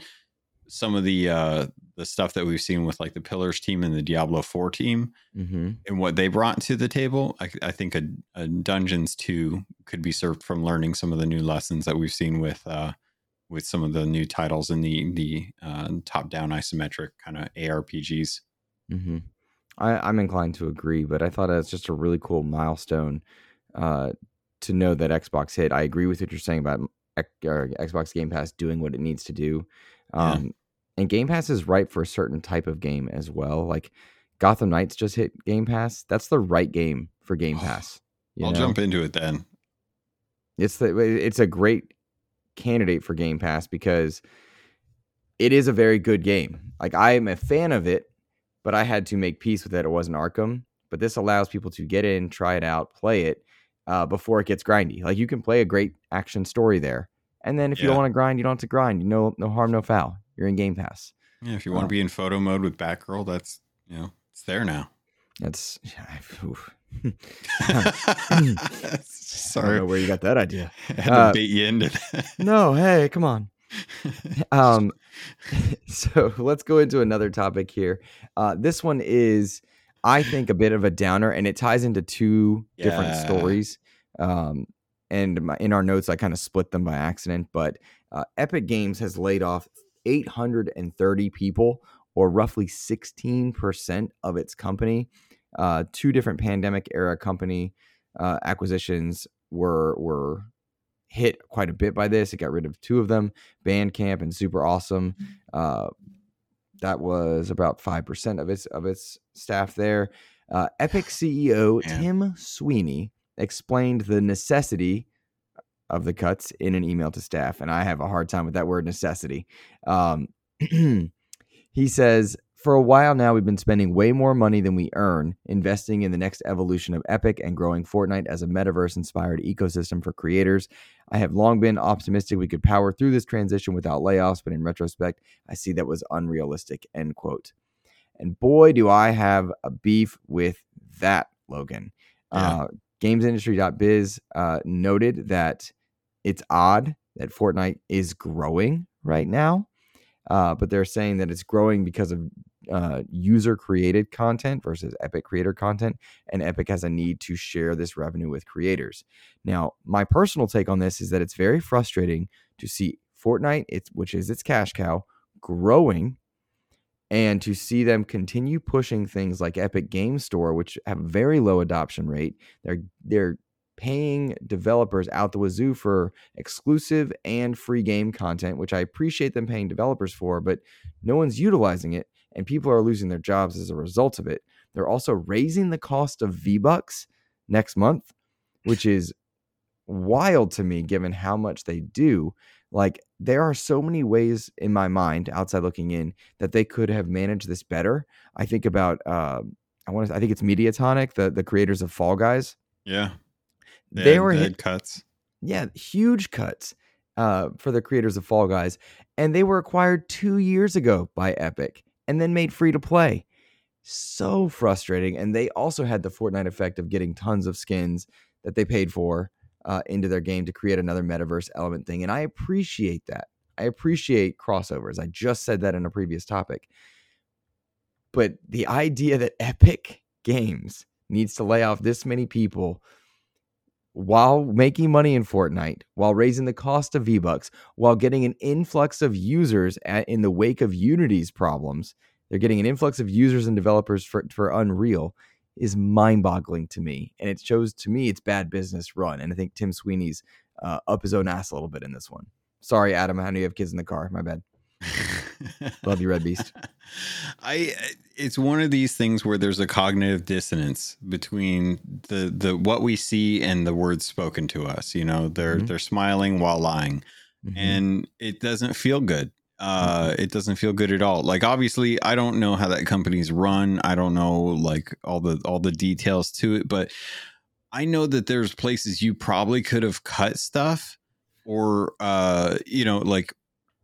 some of the uh the stuff that we've seen with like the pillars team and the diablo 4 team mm-hmm. and what they brought to the table i, I think a, a, dungeons 2 could be served from learning some of the new lessons that we've seen with uh with some of the new titles in the the uh, top down isometric kind of ARPGs. Mm-hmm. I, am inclined to agree, but I thought it was just a really cool milestone uh, to know that Xbox hit. I agree with what you're saying about Xbox Game Pass doing what it needs to do. Um, yeah. And Game Pass is right for a certain type of game as well. Like Gotham Knights just hit Game Pass. That's the right game for Game Pass. I'll know? jump into it then. It's the it's a great candidate for Game Pass because it is a very good game. Like I am a fan of it, but I had to make peace with that it wasn't Arkham. But this allows people to get in, try it out, play it uh, before it gets grindy. Like you can play a great action story there, and then if yeah. you don't want to grind, you don't have to grind. You know, no harm, no foul. You're in Game Pass. Yeah, if you want to uh, be in photo mode with Batgirl, that's you know, it's there now. That's. Sorry, I don't know where you got that idea. I had uh, to bait you into that. no, hey, come on. um, so let's go into another topic here. Uh, this one is, I think, a bit of a downer, and it ties into two yeah. different stories. Um, and my, in our notes, I kind of split them by accident. But uh, Epic Games has laid off 830 people, or roughly 16% of its company. Uh, two different pandemic era company uh, acquisitions were were hit quite a bit by this. It got rid of two of them, Bandcamp and Super Awesome. Mm-hmm. Uh, that was about five percent of its of its staff there. Uh, Epic CEO Tim Sweeney explained the necessity of the cuts in an email to staff, and I have a hard time with that word necessity. Um, he says for a while now, we've been spending way more money than we earn investing in the next evolution of Epic and growing Fortnite as a metaverse inspired ecosystem for creators. I have long been optimistic we could power through this transition without layoffs, but in retrospect, I see that was unrealistic. End quote. And boy, do I have a beef with that, Logan. Yeah. Uh, GamesIndustry.biz uh, noted that it's odd that Fortnite is growing right now. Uh, but they're saying that it's growing because of uh, user created content versus Epic creator content, and Epic has a need to share this revenue with creators. Now, my personal take on this is that it's very frustrating to see Fortnite, it's, which is its cash cow, growing and to see them continue pushing things like Epic Game Store, which have very low adoption rate. They're they're paying developers out the wazoo for exclusive and free game content, which I appreciate them paying developers for, but no one's utilizing it and people are losing their jobs as a result of it. They're also raising the cost of V Bucks next month, which is wild to me given how much they do. Like there are so many ways in my mind, outside looking in, that they could have managed this better. I think about uh, I want to I think it's Mediatonic, the the creators of Fall Guys. Yeah. They, they were hit, cuts. Yeah, huge cuts uh, for the creators of Fall Guys. And they were acquired two years ago by Epic and then made free to play. So frustrating. And they also had the Fortnite effect of getting tons of skins that they paid for uh, into their game to create another metaverse element thing. And I appreciate that. I appreciate crossovers. I just said that in a previous topic. But the idea that Epic Games needs to lay off this many people while making money in Fortnite, while raising the cost of V-Bucks, while getting an influx of users at, in the wake of Unity's problems, they're getting an influx of users and developers for, for Unreal is mind-boggling to me. And it shows to me it's bad business run. And I think Tim Sweeney's uh, up his own ass a little bit in this one. Sorry, Adam, I know you have kids in the car. My bad. Love you, Red Beast. I it's one of these things where there's a cognitive dissonance between the the what we see and the words spoken to us. You know, they're mm-hmm. they're smiling while lying, mm-hmm. and it doesn't feel good. Uh, it doesn't feel good at all. Like obviously, I don't know how that company's run. I don't know like all the all the details to it, but I know that there's places you probably could have cut stuff or uh you know like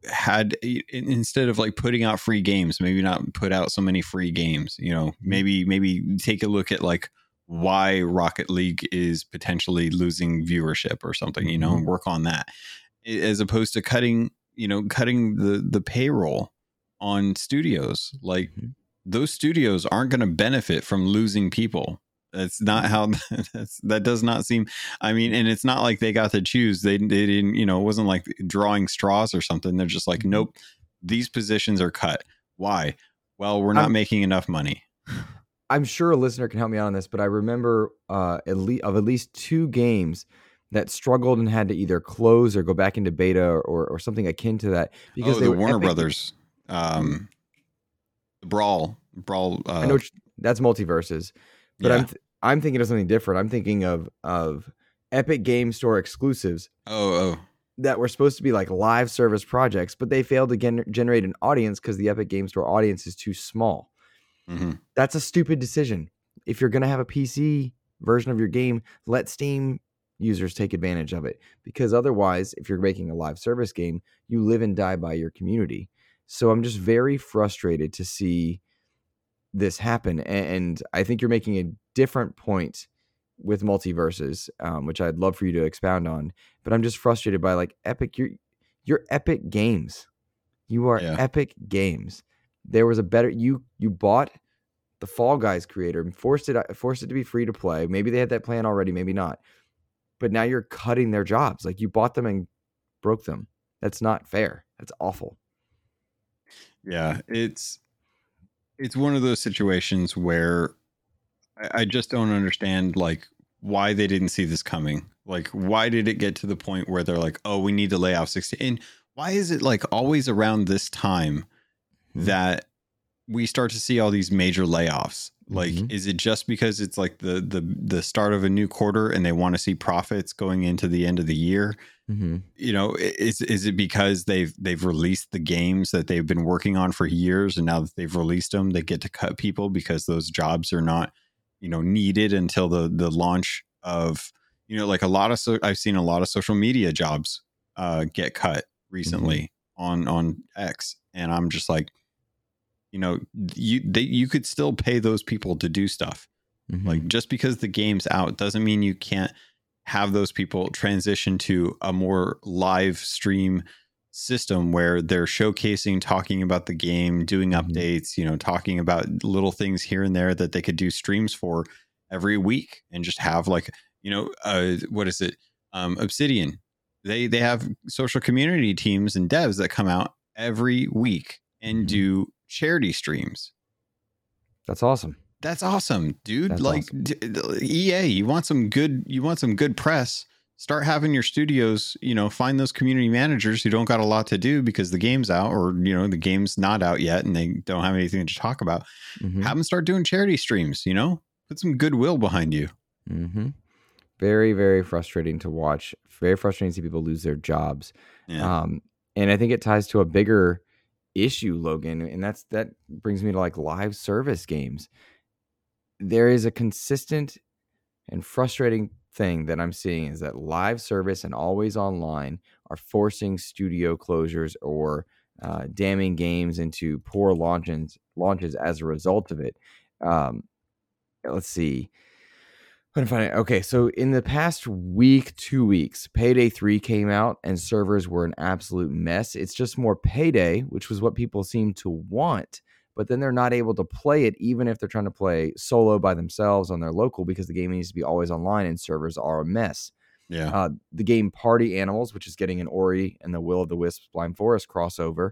had instead of like putting out free games maybe not put out so many free games you know mm-hmm. maybe maybe take a look at like why rocket league is potentially losing viewership or something you know and mm-hmm. work on that as opposed to cutting you know cutting the the payroll on studios like mm-hmm. those studios aren't going to benefit from losing people That's not how that's, that does not seem. I mean, and it's not like they got to choose. They they didn't. You know, it wasn't like drawing straws or something. They're just like, mm-hmm. nope, these positions are cut. Why? Well, we're not I'm, making enough money. I'm sure a listener can help me out on this, but I remember uh, at least of at least two games that struggled and had to either close or go back into beta or, or, something akin to that because oh, they the Warner epic. Brothers, um, Brawl, Brawl. Uh, I know that's multiverses but yeah. I'm th- I'm thinking of something different. I'm thinking of of Epic Game Store exclusives. Oh, oh. That were supposed to be like live service projects, but they failed to gen- generate an audience because the Epic Game Store audience is too small. Mm-hmm. That's a stupid decision. If you're going to have a PC version of your game, let Steam users take advantage of it because otherwise, if you're making a live service game, you live and die by your community. So I'm just very frustrated to see this happen. And I think you're making a different point with multiverses um, which I'd love for you to expound on. But I'm just frustrated by like Epic. You're you're Epic Games. You are yeah. Epic Games. There was a better you you bought the Fall Guys creator and forced it forced it to be free to play. Maybe they had that plan already, maybe not. But now you're cutting their jobs. Like you bought them and broke them. That's not fair. That's awful. Yeah, it's it's one of those situations where I, I just don't understand like why they didn't see this coming. Like, why did it get to the point where they're like, oh, we need to lay off 60? And why is it like always around this time mm-hmm. that we start to see all these major layoffs? Like, mm-hmm. is it just because it's like the the the start of a new quarter and they want to see profits going into the end of the year? Mm-hmm. You know, is is it because they've they've released the games that they've been working on for years, and now that they've released them, they get to cut people because those jobs are not, you know, needed until the the launch of, you know, like a lot of so I've seen a lot of social media jobs uh, get cut recently mm-hmm. on on X, and I'm just like, you know, you they you could still pay those people to do stuff. Mm-hmm. Like just because the game's out doesn't mean you can't have those people transition to a more live stream system where they're showcasing talking about the game doing mm-hmm. updates you know talking about little things here and there that they could do streams for every week and just have like you know uh, what is it um, obsidian they they have social community teams and devs that come out every week and mm-hmm. do charity streams that's awesome that's awesome, dude. That's like awesome. D- EA, you want some good you want some good press. Start having your studios, you know, find those community managers who don't got a lot to do because the game's out or, you know, the game's not out yet and they don't have anything to talk about. Mm-hmm. Have them start doing charity streams, you know? Put some goodwill behind you. Mm-hmm. Very, very frustrating to watch. Very frustrating to see people lose their jobs. Yeah. Um, and I think it ties to a bigger issue, Logan, and that's that brings me to like live service games there is a consistent and frustrating thing that I'm seeing is that live service and always online are forcing studio closures or uh, damning games into poor launches launches as a result of it. Um, let's see. I'm find Okay, so in the past week, two weeks, Payday 3 came out and servers were an absolute mess. It's just more Payday, which was what people seem to want but then they're not able to play it even if they're trying to play solo by themselves on their local because the game needs to be always online and servers are a mess. Yeah. Uh, the game Party Animals, which is getting an Ori and the Will of the Wisps Blind Forest crossover,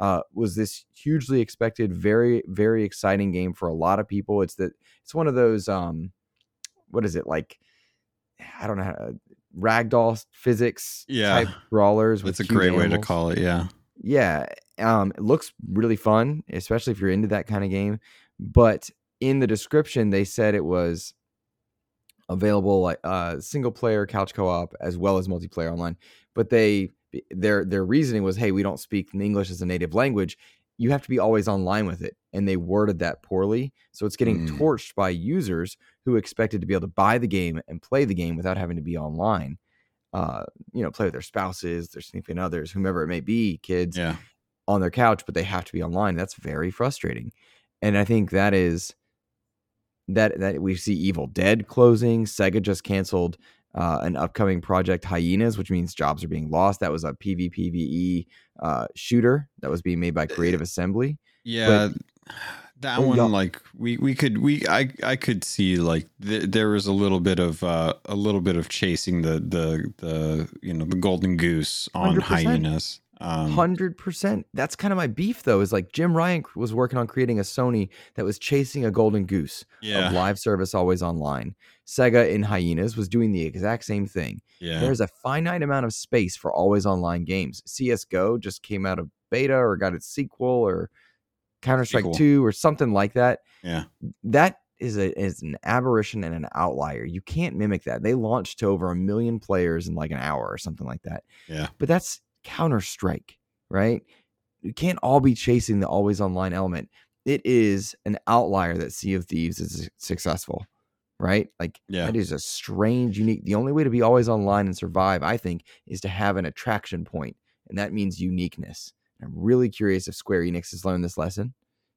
uh, was this hugely expected, very very exciting game for a lot of people. It's that it's one of those um, what is it like? I don't know how to, ragdoll physics yeah. type brawlers. That's a great animals. way to call it. Yeah. Yeah, um, it looks really fun, especially if you're into that kind of game. But in the description, they said it was available like uh, single player couch co-op as well as multiplayer online. But they their their reasoning was, hey, we don't speak English as a native language. You have to be always online with it, and they worded that poorly. So it's getting mm. torched by users who expected to be able to buy the game and play the game without having to be online uh, you know, play with their spouses, their significant others, whomever it may be, kids yeah. on their couch, but they have to be online. That's very frustrating. And I think that is that that we see Evil Dead closing. Sega just canceled uh, an upcoming project Hyenas, which means jobs are being lost. That was a PvPvE uh, shooter that was being made by Creative Assembly. Yeah. But, that one yeah. like we we could we I I could see like th- there was a little bit of uh, a little bit of chasing the the the you know the golden goose on 100%. hyenas. Um, Hundred percent. That's kind of my beef, though. Is like Jim Ryan was working on creating a Sony that was chasing a golden goose yeah. of live service, always online. Sega in Hyenas was doing the exact same thing. Yeah. There's a finite amount of space for always online games. CS:GO just came out of beta or got its sequel or Counter Strike Two or something like that. Yeah, that is a is an aberration and an outlier. You can't mimic that. They launched to over a million players in like an hour or something like that. Yeah, but that's Counter Strike, right? You can't all be chasing the always online element. It is an outlier that Sea of Thieves is successful, right? Like yeah. that is a strange, unique. The only way to be always online and survive, I think, is to have an attraction point, and that means uniqueness. I'm really curious if Square Enix has learned this lesson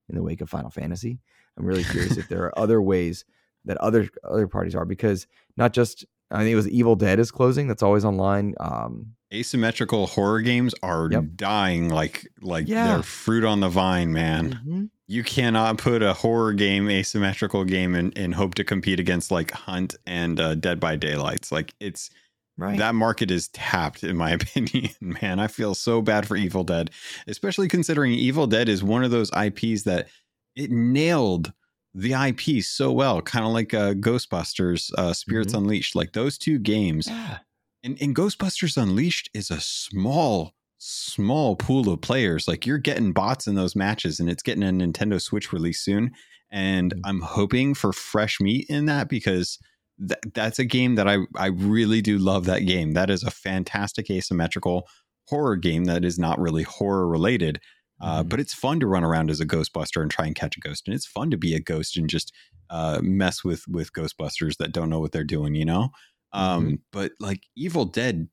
in the wake of Final Fantasy. I'm really curious if there are other ways that other other parties are because not just I think it was Evil Dead is closing. That's always online. Um, Asymmetrical horror games are yep. dying like like yeah. they're fruit on the vine, man. Mm-hmm. You cannot put a horror game, asymmetrical game, and, and hope to compete against like Hunt and uh, Dead by Daylights. Like it's Right. That market is tapped, in my opinion. Man, I feel so bad for Evil Dead, especially considering Evil Dead is one of those IPs that it nailed the IP so well, kind of like uh, Ghostbusters, uh, Spirits mm-hmm. Unleashed. Like those two games. Yeah. And, and Ghostbusters Unleashed is a small, small pool of players. Like you're getting bots in those matches, and it's getting a Nintendo Switch release soon. And mm-hmm. I'm hoping for fresh meat in that because that, that's a game that I, I really do love that game. That is a fantastic asymmetrical horror game that is not really horror related. Uh, mm-hmm. but it's fun to run around as a Ghostbuster and try and catch a ghost, and it's fun to be a ghost and just uh, mess with with Ghostbusters that don't know what they're doing, you know. Um, mm-hmm. But like Evil Dead,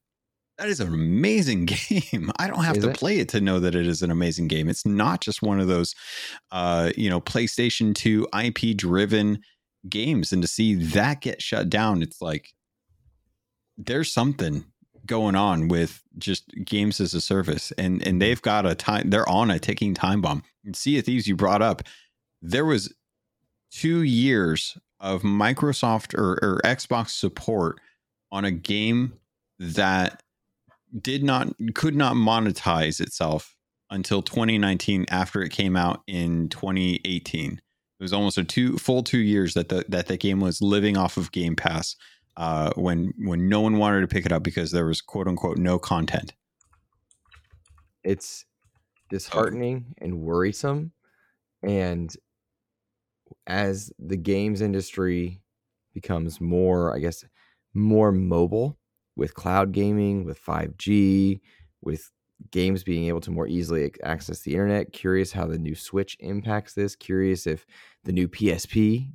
that is an amazing game. I don't have is to it? play it to know that it is an amazing game. It's not just one of those, uh, you know, PlayStation Two IP driven games and to see that get shut down it's like there's something going on with just games as a service and and mm-hmm. they've got a time they're on a ticking time bomb. And sea of thieves you brought up there was two years of microsoft or, or xbox support on a game that did not could not monetize itself until 2019 after it came out in 2018 it was almost a two full two years that the that the game was living off of Game Pass uh, when when no one wanted to pick it up because there was quote unquote no content. It's disheartening and worrisome, and as the games industry becomes more, I guess, more mobile with cloud gaming, with five G, with games being able to more easily access the internet. Curious how the new Switch impacts this. Curious if the new PSP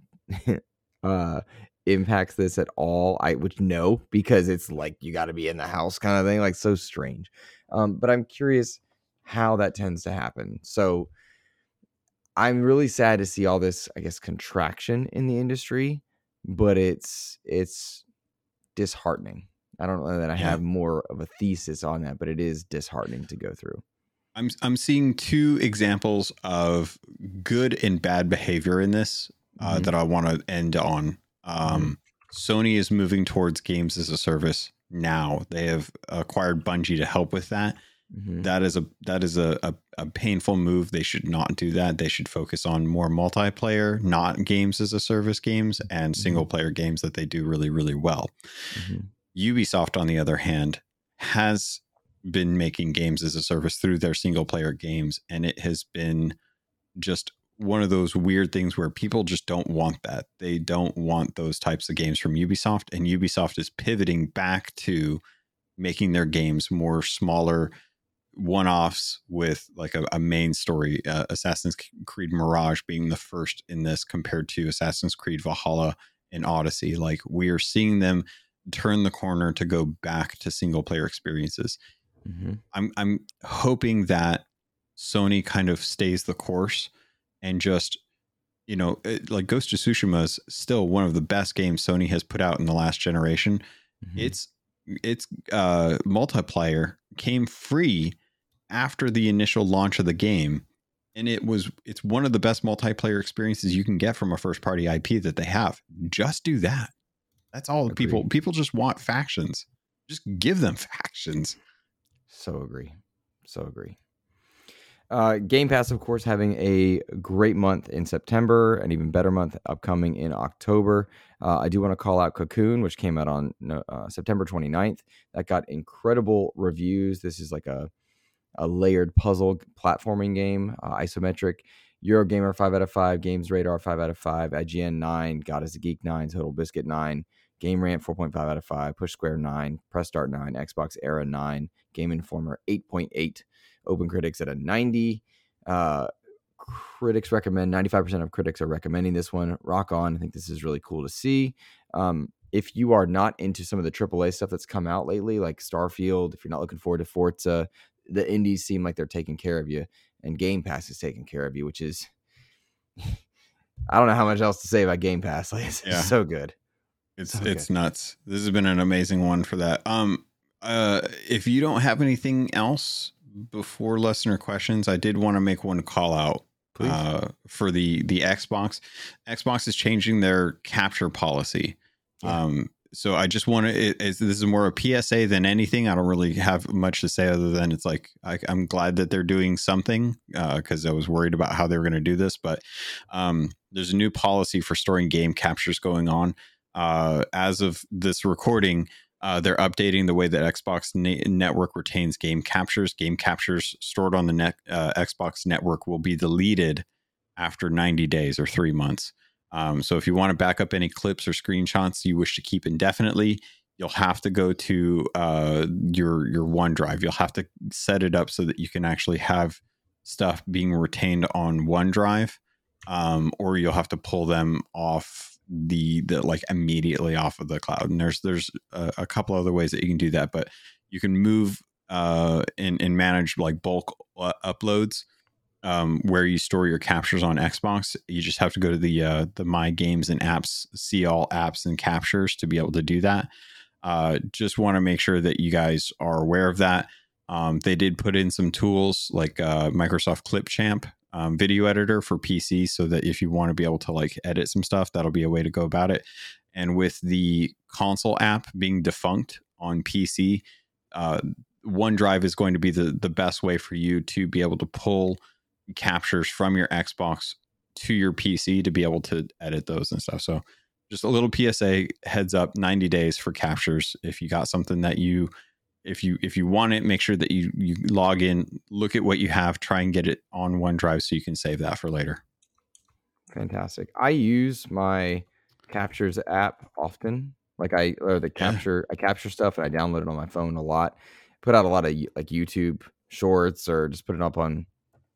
uh, impacts this at all. I would know because it's like you got to be in the house kind of thing, like so strange. Um, but I'm curious how that tends to happen. So I'm really sad to see all this, I guess, contraction in the industry, but it's it's disheartening I don't know that I yeah. have more of a thesis on that, but it is disheartening to go through. I'm I'm seeing two examples of good and bad behavior in this uh, mm-hmm. that I want to end on. Um, mm-hmm. Sony is moving towards games as a service now. They have acquired Bungie to help with that. Mm-hmm. that is a that is a, a, a, painful move. They should not do that. They should focus on more multiplayer, not games as a service games, and mm-hmm. single player games that they do really really well. Ubisoft, on the other hand, has been making games as a service through their single player games. And it has been just one of those weird things where people just don't want that. They don't want those types of games from Ubisoft. And Ubisoft is pivoting back to making their games more smaller one offs with like a, a main story. Uh, Assassin's Creed Mirage being the first in this compared to Assassin's Creed Valhalla and Odyssey. Like we are seeing them turn the corner to go back to single player experiences. Mm-hmm. I'm I'm hoping that Sony kind of stays the course and just you know it, like Ghost of Tsushima is still one of the best games Sony has put out in the last generation. Mm-hmm. It's its uh, multiplayer came free after the initial launch of the game and it was it's one of the best multiplayer experiences you can get from a first party IP that they have. Just do that. That's all Agreed. people people just want factions. Just give them factions. So agree. So agree. Uh, Game Pass, of course, having a great month in September, an even better month upcoming in October. Uh, I do want to call out Cocoon, which came out on uh, September 29th. That got incredible reviews. This is like a, a layered puzzle platforming game, uh, isometric. Eurogamer 5 out of 5, Games Radar 5 out of 5, IGN 9, God is a Geek 9, Total Biscuit 9, Game Rant 4.5 out of 5, Push Square 9, Press Start 9, Xbox Era 9, Game Informer 8.8, Open Critics at a 90. Uh, critics recommend 95% of critics are recommending this one. Rock on. I think this is really cool to see. Um, if you are not into some of the AAA stuff that's come out lately, like Starfield, if you're not looking forward to Forza, the indies seem like they're taking care of you, and Game Pass is taking care of you, which is I don't know how much else to say about Game Pass. Like it's, yeah. so good. It's okay. it's nuts. This has been an amazing one for that. Um, uh, if you don't have anything else before listener questions, I did want to make one call out uh, for the the Xbox. Xbox is changing their capture policy. Yeah. Um, so I just want to. It, this is more a PSA than anything. I don't really have much to say other than it's like I, am glad that they're doing something because uh, I was worried about how they were going to do this. But um, there's a new policy for storing game captures going on uh, as of this recording, uh, they're updating the way that Xbox na- Network retains game captures. Game captures stored on the net, uh, Xbox Network will be deleted after 90 days or three months. Um, so if you want to back up any clips or screenshots you wish to keep indefinitely, you'll have to go to uh, your your OneDrive. You'll have to set it up so that you can actually have stuff being retained on OneDrive, um, or you'll have to pull them off the the like immediately off of the cloud. And there's there's a, a couple other ways that you can do that, but you can move uh, and, and manage like bulk uh, uploads um, where you store your captures on Xbox. You just have to go to the uh, the My Games and Apps, see all apps and captures to be able to do that. Uh, just want to make sure that you guys are aware of that. Um, they did put in some tools like uh, Microsoft Clipchamp um, video editor for PC so that if you want to be able to like edit some stuff, that'll be a way to go about it. And with the console app being defunct on PC, uh, OneDrive is going to be the, the best way for you to be able to pull captures from your Xbox to your PC to be able to edit those and stuff. So just a little PSA heads up 90 days for captures. If you got something that you if you if you want it make sure that you you log in look at what you have try and get it on onedrive so you can save that for later. Fantastic. I use my captures app often. Like i or the capture i capture stuff and i download it on my phone a lot. Put out a lot of like youtube shorts or just put it up on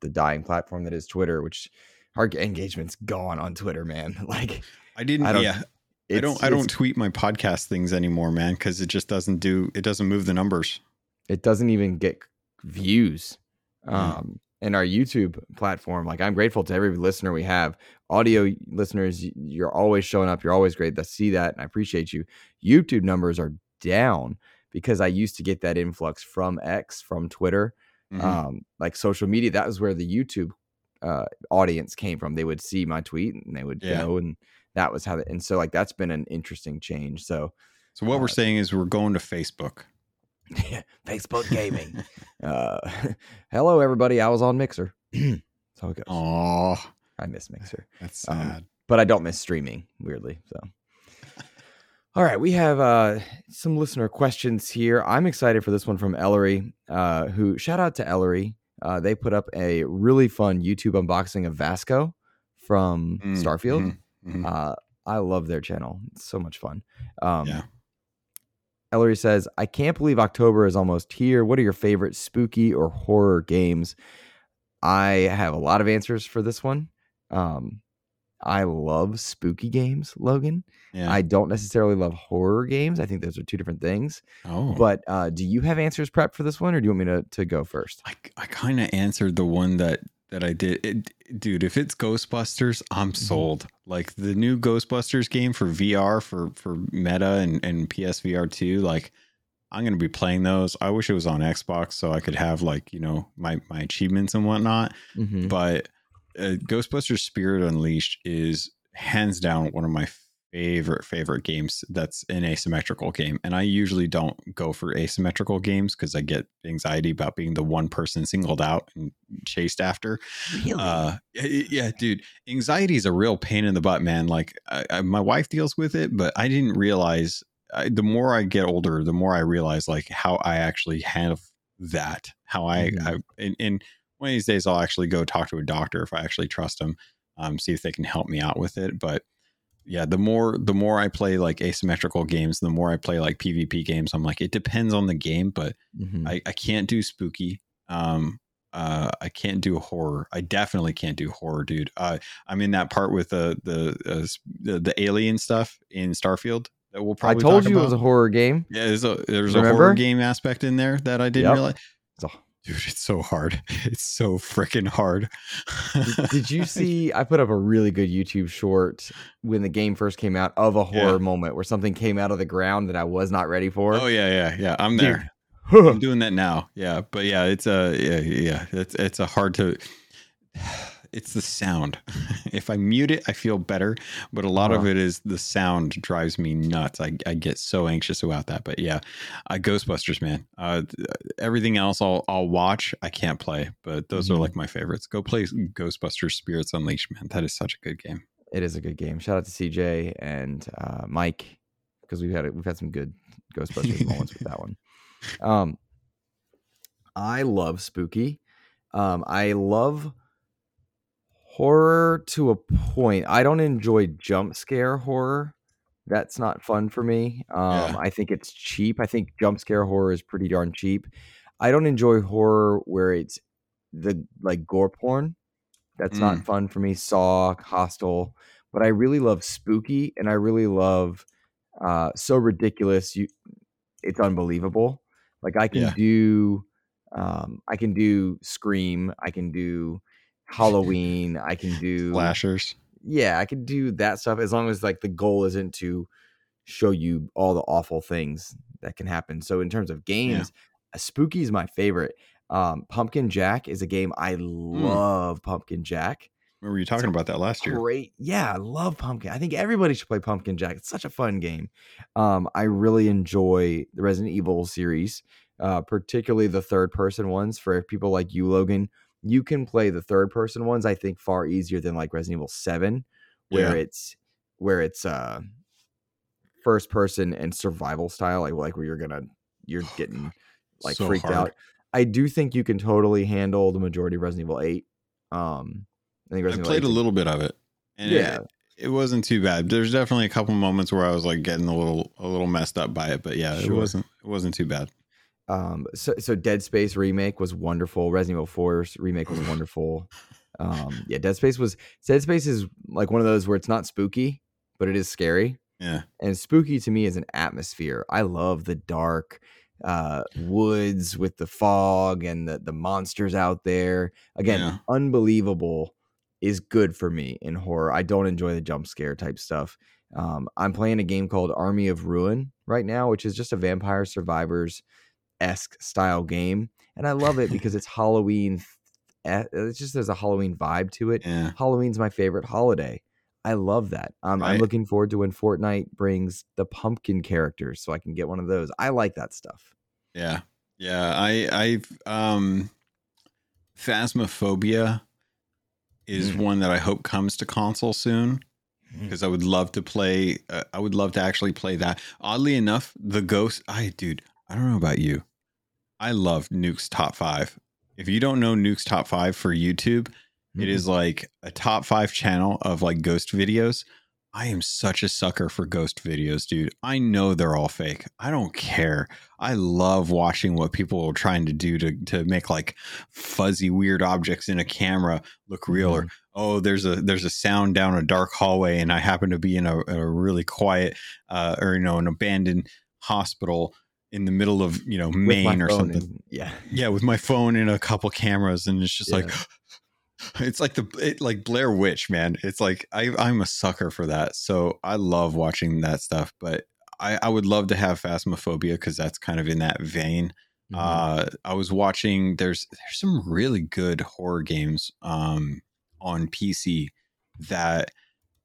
the dying platform that is twitter which our engagement's gone on twitter man. Like i didn't I yeah I don't I don't tweet my podcast things anymore, man, because it just doesn't do it doesn't move the numbers. It doesn't even get views. Mm. Um in our YouTube platform. Like I'm grateful to every listener we have. Audio listeners, you're always showing up. You're always great to see that, and I appreciate you. YouTube numbers are down because I used to get that influx from X, from Twitter, mm-hmm. um, like social media. That was where the YouTube uh, audience came from. They would see my tweet and they would yeah. know and that was how the, and so like that's been an interesting change so so what uh, we're saying is we're going to facebook facebook gaming uh hello everybody i was on mixer that's how it goes oh i miss mixer that's um, sad um, but i don't miss streaming weirdly so all right, we have uh, some listener questions here. I'm excited for this one from Ellery, uh, who shout out to Ellery. Uh, they put up a really fun YouTube unboxing of Vasco from mm, Starfield. Mm-hmm. Mm-hmm. Uh, I love their channel. It's so much fun. Um, yeah. Ellery says, I can't believe October is almost here. What are your favorite spooky or horror games? I have a lot of answers for this one. Um, I love spooky games, Logan. Yeah. I don't necessarily love horror games. I think those are two different things. Oh. But uh, do you have answers prep for this one, or do you want me to, to go first? I, I kind of answered the one that that I did. It, dude, if it's Ghostbusters, I'm mm-hmm. sold. Like the new Ghostbusters game for VR for for Meta and and PSVR 2, like I'm going to be playing those. I wish it was on Xbox so I could have like, you know, my my achievements and whatnot. Mm-hmm. But uh, Ghostbusters Spirit Unleashed is hands down one of my favorite favorite games that's an asymmetrical game and i usually don't go for asymmetrical games because i get anxiety about being the one person singled out and chased after really? uh yeah dude anxiety is a real pain in the butt man like I, I, my wife deals with it but i didn't realize I, the more i get older the more i realize like how i actually have that how i, mm-hmm. I and, and one of these days i'll actually go talk to a doctor if i actually trust them um, see if they can help me out with it but yeah the more the more i play like asymmetrical games the more i play like pvp games i'm like it depends on the game but mm-hmm. I, I can't do spooky um uh i can't do horror i definitely can't do horror dude uh i'm in that part with the the uh, the, the alien stuff in starfield that we'll probably i told you about. it was a horror game yeah there's a there's Remember? a horror game aspect in there that i didn't yep. realize dude it's so hard. It's so freaking hard. Did, did, you see i put up a really good youtube short when the game first came out of a horror yeah. moment where something came out of the ground that i was not ready for? Oh yeah yeah yeah. I'm there. I'm doing that now. Yeah but yeah it's a yeah yeah. It's it's a hard to it's the sound. if I mute it, I feel better, but a lot of it is the sound drives me nuts. I, I get so anxious about that. But yeah, uh, Ghostbusters, man. Uh, everything else I'll I'll watch. I can't play, but those mm-hmm. are like my favorites. Go play Ghostbusters Spirits Unleashed, man. That is such a good game. It is a good game. Shout out to CJ and uh, Mike because we've had we've had some good Ghostbusters moments with that one. Um, I love spooky. Um, I love horror to a point. I don't enjoy jump scare horror. That's not fun for me. Um, yeah. I think it's cheap. I think jump scare horror is pretty darn cheap. I don't enjoy horror where it's the like gore porn. That's mm. not fun for me. Saw, Hostel, but I really love spooky, and I really love uh, so ridiculous. You, it's unbelievable. Like I can yeah. do, um, I can do Scream. I can do Halloween. I can do slashers. Yeah, I can do that stuff as long as like the goal isn't to show you all the awful things that can happen. So in terms of games, yeah. Spooky is my favorite. Um, Pumpkin Jack is a game I hmm. love. Mm. Pumpkin Jack. Remember you talking about that last year? Great, yeah, I love Pumpkin. I think everybody should play Pumpkin Jack. It's such a fun game. Um, I really enjoy the Resident Evil series, uh, particularly the third person ones. For people like you, Logan, you can play the third person ones i think far easier than like resident evil 7 where yeah. it's where it's uh first person and survival style like like where you're gonna you're oh, getting like so freaked hard. out i do think you can totally handle the majority of resident evil 8 um i think resident i played a little bit of it yeah it, it, wasn't too bad there's definitely a couple moments where i was like getting a little a little messed up by it but yeah sure. it wasn't it wasn't too bad um, so, so Dead Space remake was wonderful. Resident Evil 4's remake was wonderful. Um, yeah, Dead Space was Dead Space is like one of those where it's not spooky, but it is scary. Yeah. And spooky to me is an atmosphere. I love the dark uh woods with the fog and the the monsters out there. Again, yeah. unbelievable is good for me in horror. I don't enjoy the jump scare type stuff. Um, I'm playing a game called Army of Ruin right now, which is just a vampire survivors esque style game, and I love it because it's Halloween. It's just there's a Halloween vibe to it. Yeah. Halloween's my favorite holiday. I love that. Um, right. I'm looking forward to when Fortnite brings the pumpkin characters, so I can get one of those. I like that stuff. Yeah, yeah. I I've um, Phasmophobia is mm. one that I hope comes to console soon because mm. I would love to play. Uh, I would love to actually play that. Oddly enough, the ghost. I dude, I don't know about you. I love Nuke's top five. If you don't know Nuke's top five for YouTube, mm-hmm. it is like a top five channel of like ghost videos. I am such a sucker for ghost videos, dude. I know they're all fake. I don't care. I love watching what people are trying to do to to make like fuzzy weird objects in a camera look real mm-hmm. or oh there's a there's a sound down a dark hallway and I happen to be in a, a really quiet uh, or you know an abandoned hospital in the middle of you know Maine or something. And, yeah, yeah, with my phone and a couple cameras, and it's just yeah. like it's like the it, like Blair Witch, man. It's like I I'm a sucker for that. So I love watching that stuff. But I, I would love to have Phasmophobia because that's kind of in that vein. Mm-hmm. Uh, I was watching. There's there's some really good horror games um, on PC that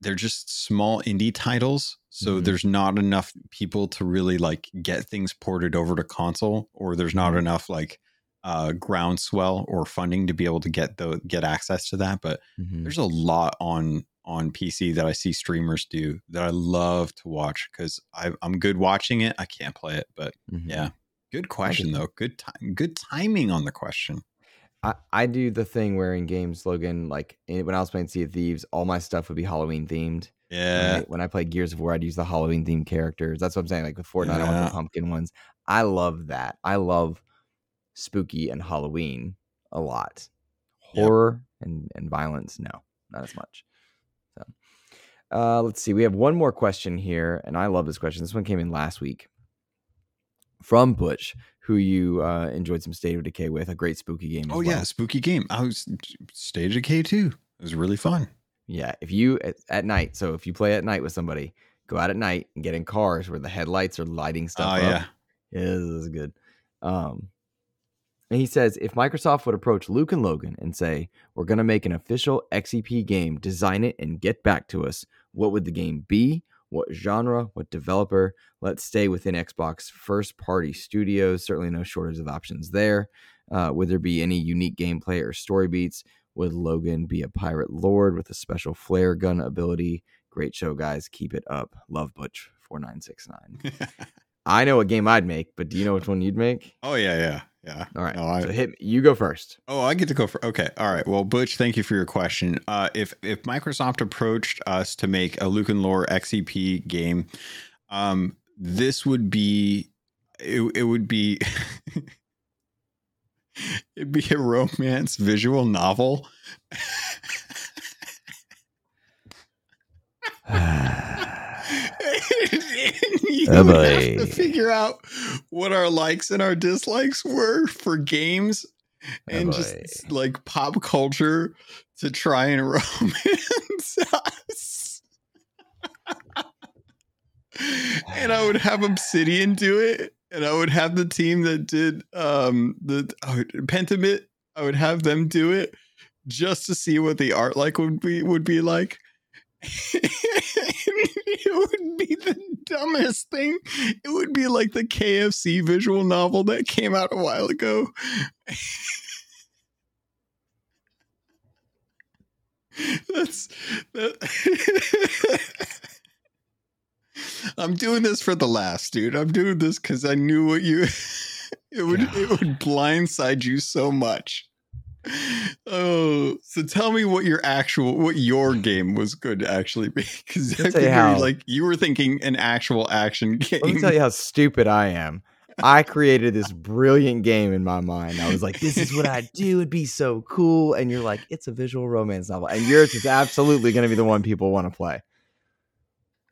they're just small indie titles. So mm-hmm. there's not enough people to really like get things ported over to console, or there's not mm-hmm. enough like uh, groundswell or funding to be able to get the get access to that. But mm-hmm. there's a lot on on PC that I see streamers do that I love to watch because I'm good watching it. I can't play it, but mm-hmm. yeah, good question though. Good time, good timing on the question. I, I do the thing where in games, Logan, like when I was playing Sea of Thieves, all my stuff would be Halloween themed. Yeah. When I, when I played Gears of War, I'd use the Halloween themed characters. That's what I'm saying. Like with Fortnite, yeah. I want the pumpkin ones. I love that. I love spooky and Halloween a lot. Horror yep. and, and violence, no, not as much. So uh, let's see. We have one more question here, and I love this question. This one came in last week from Butch, who you uh, enjoyed some State of Decay with, a great spooky game. oh well. yeah, spooky game. I was State of Decay too. It was really fun. Yeah, if you at, at, night, so if you play at night with somebody, go out at night and get in cars where the headlights are lighting stuff oh, up. Yeah, yeah this is good. Um, and he says if Microsoft would approach Luke and Logan and say, We're going to make an official XEP game, design it, and get back to us, what would the game be? What genre? What developer? Let's stay within Xbox first party studios. Certainly no shortage of options there. Uh, would there be any unique gameplay or story beats? Would Logan be a pirate lord with a special flare gun ability? Great show, guys. Keep it up. Love Butch 4969. I know what game I'd make, but do you know which one you'd make? Oh yeah, yeah, yeah. All right. No, I, so hit me. you go first. Oh, I get to go for. Okay. All right. Well, Butch, thank you for your question. Uh, if if Microsoft approached us to make a Luke and Lore XEP game, um, this would be it. It would be. it'd be a romance visual novel. you oh would have to figure out what our likes and our dislikes were for games and oh just like pop culture to try and romance us. and I would have Obsidian do it, and I would have the team that did um the oh, Pentiment. I would have them do it just to see what the art like would be would be like. it would be the dumbest thing. It would be like the KFC visual novel that came out a while ago. That's that. I'm doing this for the last, dude. I'm doing this because I knew what you. It would it would blindside you so much oh, so tell me what your actual what your game was going to actually be because like you were thinking an actual action game. Let me tell you how stupid I am. I created this brilliant game in my mind. I was like, "This is what I'd do. It'd be so cool." And you're like, "It's a visual romance novel," and yours is absolutely going to be the one people want to play.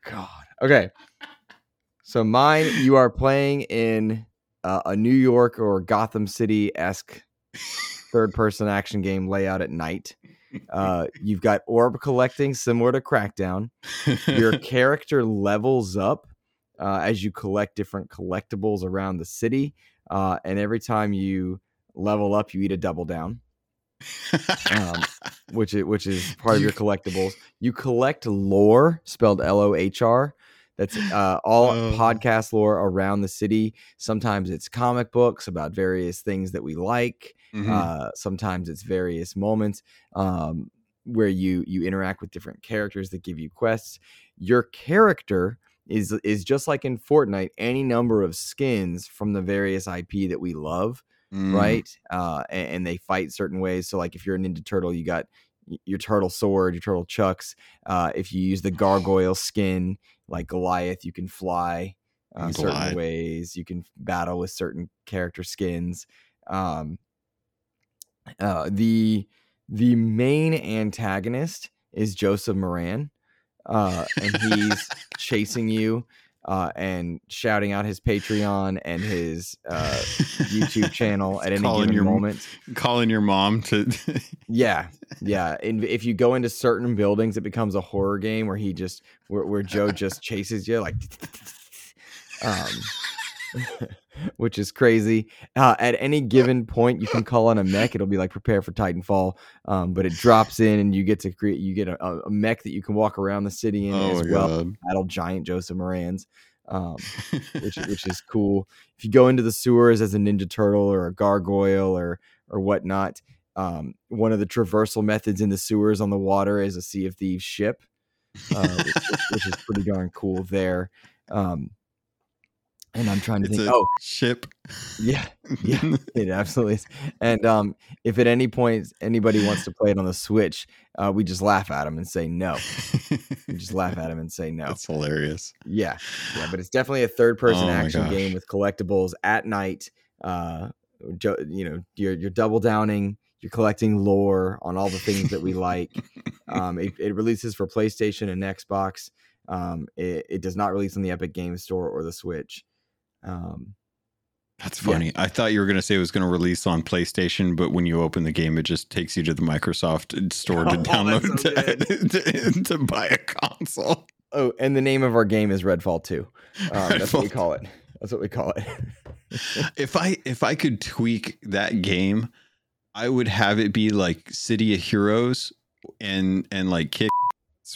God. Okay. So mine, you are playing in uh, a New York or Gotham City esque third person action game layout at night. Uh, you've got orb collecting similar to Crackdown. Your character levels up uh, as you collect different collectibles around the city. Uh, and every time you level up, you eat a double down. um, which is which is part of your collectibles. You collect lore, spelled L O H R. That's uh, all oh. podcast lore around the city. Sometimes it's comic books about various things that we like. Mm-hmm. Uh, sometimes it's various moments um, where you you interact with different characters that give you quests. Your character is is just like in Fortnite, any number of skins from the various IP that we love, mm. right? Uh, and, and, they fight certain ways. So, like if you're a Ninja Turtle, you got your turtle sword, your turtle chucks. Uh, if you use the gargoyle skin, like Goliath, you can fly uh, certain ways. You can battle with certain character skins. Um, uh, the the main antagonist is Joseph Moran, uh, and he's chasing you uh, and shouting out his Patreon and his uh, YouTube channel at any given your, moment. Calling your mom to. yeah, yeah. And if you go into certain buildings, it becomes a horror game where he just where, where Joe just chases you like. um, which is crazy. Uh, at any given point, you can call on a mech. It'll be like prepare for Titanfall, um, but it drops in, and you get to create. You get a, a mech that you can walk around the city in oh as well. God. Battle giant Joseph Morans. Um, which which is cool. If you go into the sewers as a Ninja Turtle or a gargoyle or or whatnot, um, one of the traversal methods in the sewers on the water is a Sea of Thieves ship, uh, which, which, is pretty darn cool there. Um, and I'm trying to it's think. oh, ship. Yeah, yeah, it absolutely is. And um, if at any point anybody wants to play it on the Switch, uh, we just laugh at them and say no. we just laugh at them and say no. It's hilarious. Yeah, yeah, but it's definitely a third-person oh action game with collectibles at night. Uh, you know, you're you're double downing. You're collecting lore on all the things that we like. um, it, it releases for PlayStation and Xbox. Um, it, it, does not release on the Epic Game Store or the Switch. Um, that's funny. Yeah. I thought you were going to say it was going to release on PlayStation, but when you open the game, it just takes you to the Microsoft store to oh, download so to, to, to, buy a console. Oh, and the name of our game is Redfall Two. Um, that's what we call it. That's what we call it. if I if I could tweak that game, I would have it be like City of Heroes and and like kick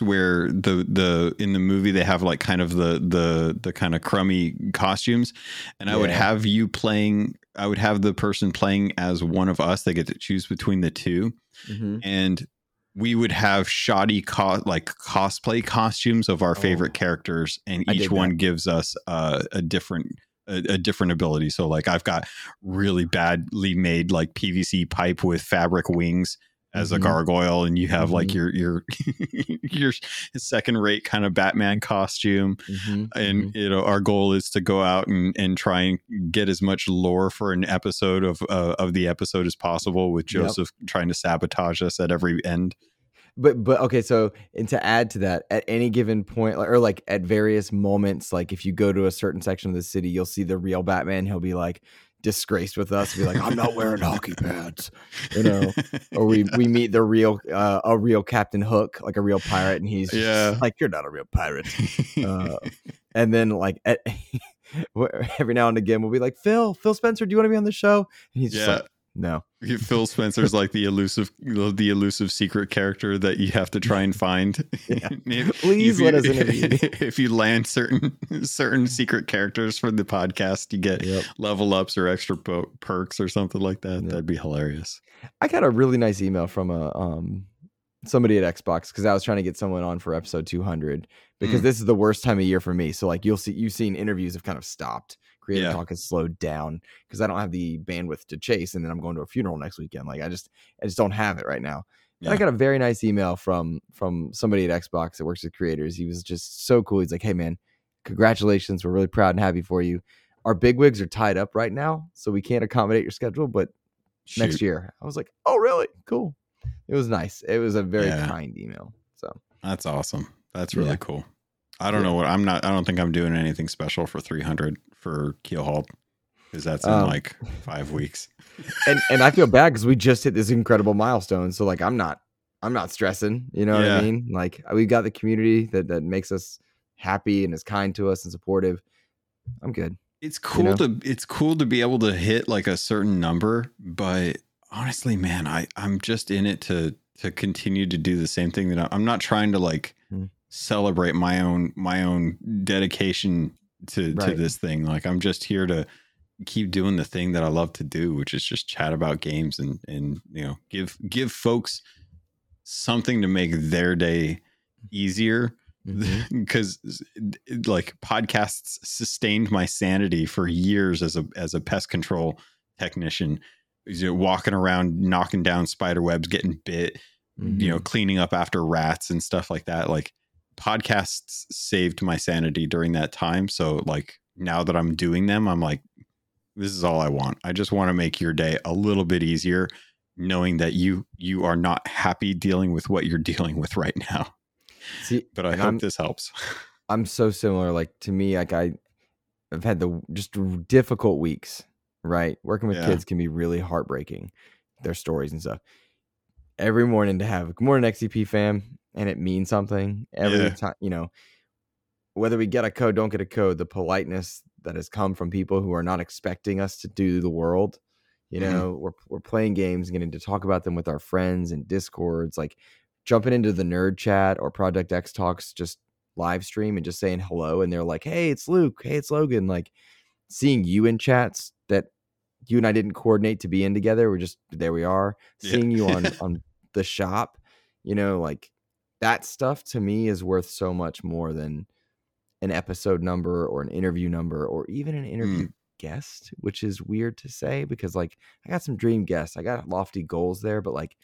where the the in the movie they have like kind of the the the kind of crummy costumes and yeah. i would have you playing i would have the person playing as one of us they get to choose between the 2 mm-hmm. and we would have shoddy co- like cosplay costumes of our oh. favorite characters and each one that. gives us uh, a different a, a, different ability so like i've got really badly made like pvc pipe with fabric wings as mm-hmm. a gargoyle and you have mm-hmm. like your your your second rate kind of batman costume mm-hmm. and mm-hmm. you know our goal is to go out and and try and get as much lore for an episode of uh, of the episode as possible with joseph yep. trying to sabotage us at every end but but okay so and to add to that at any given point or like at various moments like if you go to a certain section of the city you'll see the real batman he'll be like disgraced with us be like i'm not wearing hockey pads you know? Or we we meet the real uh, a real captain hook like a real pirate and he's yeah. like you're not a real pirate. Uh, and then like at, every now and again we'll be like phil phil spencer do you want to be on the show? And he's yeah. just like no. Phil Spencer's like the elusive, the elusive secret character that you have to try and find. Yeah. Please let us interview. If you land certain certain secret characters for the podcast, you get yep. level ups or extra po- perks or something like that. Yep. That'd be hilarious. I got a really nice email from a um somebody at Xbox because I was trying to get someone on for episode 200 because mm. this is the worst time of year for me. So like you'll see, you've seen interviews have kind of stopped creative yeah. talk has slowed down because I don't have the bandwidth to chase, and then I'm going to a funeral next weekend. Like I just I just don't have it right now. Yeah. I got a very nice email from from somebody at Xbox that works with creators. He was just so cool. He's like, "Hey man, congratulations! We're really proud and happy for you. Our big wigs are tied up right now, so we can't accommodate your schedule, but Shoot. next year." I was like, "Oh really? Cool." It was nice. It was a very yeah. kind email. So that's awesome. That's really yeah. cool. I don't know what I'm not. I don't think I'm doing anything special for 300 for Keelhauled because that's in um, like five weeks. and and I feel bad because we just hit this incredible milestone. So like I'm not I'm not stressing. You know yeah. what I mean? Like we've got the community that that makes us happy and is kind to us and supportive. I'm good. It's cool you know? to it's cool to be able to hit like a certain number, but honestly, man, I I'm just in it to to continue to do the same thing that I, I'm not trying to like mm. celebrate my own my own dedication to right. to this thing. Like I'm just here to keep doing the thing that I love to do, which is just chat about games and and you know give give folks something to make their day easier because mm-hmm. like podcasts sustained my sanity for years as a as a pest control technician you know, walking around knocking down spider webs getting bit mm-hmm. you know mm-hmm. cleaning up after rats and stuff like that like podcasts saved my sanity during that time. So like now that I'm doing them, I'm like, this is all I want. I just want to make your day a little bit easier, knowing that you you are not happy dealing with what you're dealing with right now. See, but I hope I'm, this helps. I'm so similar. Like to me, like I, I've had the just difficult weeks. Right, working with yeah. kids can be really heartbreaking. Their stories and stuff. Every morning to have good morning XEP fam and it means something every yeah. time you know whether we get a code don't get a code the politeness that has come from people who are not expecting us to do the world. You mm-hmm. know, mm-hmm. we're we're playing games, getting to talk about them with our friends and discords, like jumping into the nerd chat or Project X talks, just live stream and just saying hello, and they're like, "Hey, it's Luke. Hey, it's Logan." Like seeing you in chats that you and I didn't coordinate to be in together. We're just there. We are yeah. seeing you on on the shop. You know, like that stuff to me is worth so much more than an episode number or an interview number or even an interview mm. guest, which is weird to say because like I got some dream guests. I got lofty goals there, but like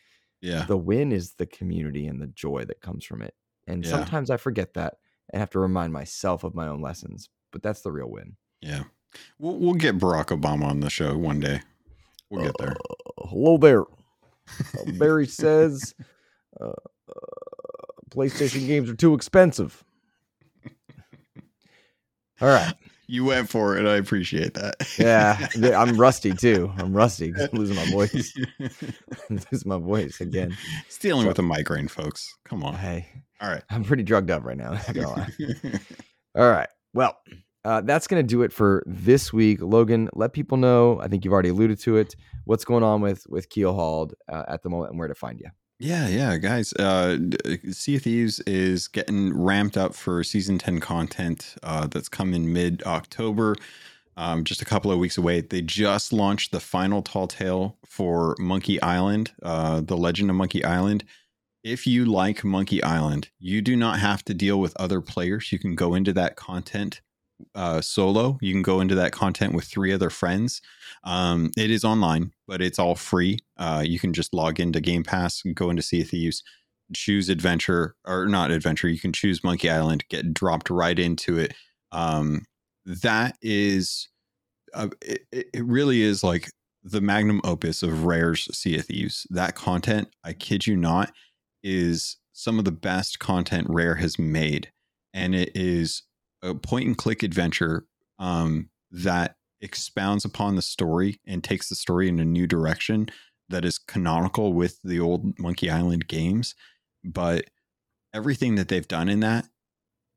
yeah. The win is the community and the joy that comes from it. And yeah. sometimes I forget that and have to remind myself of my own lessons, but that's the real win. Yeah. We'll, we'll get Barack Obama on the show one day. We'll get there. Uh, hello there. Uh, Barry says uh, uh, PlayStation games are too expensive. All right. You went for it. I appreciate that. yeah, I'm rusty too. I'm rusty. I'm losing my voice. losing my voice again. Stealing so, with a migraine, folks. Come on. Hey. All right. I'm pretty drugged up right now. All right. Well, uh, that's going to do it for this week. Logan, let people know. I think you've already alluded to it. What's going on with with Keelhauled uh, at the moment and where to find you? Yeah, yeah, guys. Uh, sea of Thieves is getting ramped up for season 10 content uh, that's coming mid October. Um, just a couple of weeks away. They just launched the final tall tale for Monkey Island, uh, The Legend of Monkey Island. If you like Monkey Island, you do not have to deal with other players. You can go into that content uh, solo. You can go into that content with three other friends. Um, it is online, but it's all free. Uh, you can just log into Game Pass, go into Sea of Thieves, choose adventure or not adventure. You can choose Monkey Island, get dropped right into it. Um, that is, uh, it, it really is like the magnum opus of Rare's Sea of Thieves. That content, I kid you not, is some of the best content Rare has made. And it is a point and click adventure um, that expounds upon the story and takes the story in a new direction that is canonical with the old Monkey Island games. But everything that they've done in that,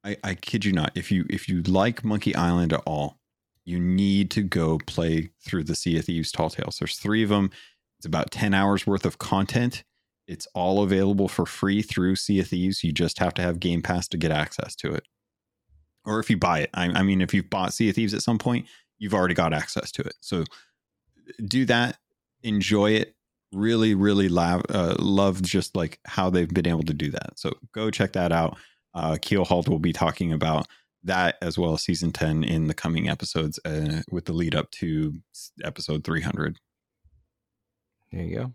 I, I kid you not, if you if you like Monkey Island at all, you need to go play through the Sea of Thieves Tall Tales. There's three of them. It's about 10 hours worth of content. It's all available for free through Sea of Thieves. You just have to have Game Pass to get access to it or if you buy it. I, I mean, if you've bought Sea of Thieves at some point, you've already got access to it. So do that, enjoy it. Really, really love, uh, love just like how they've been able to do that. So go check that out. Uh, Keelhauled will be talking about that as well as season 10 in the coming episodes uh, with the lead up to episode 300. There you go.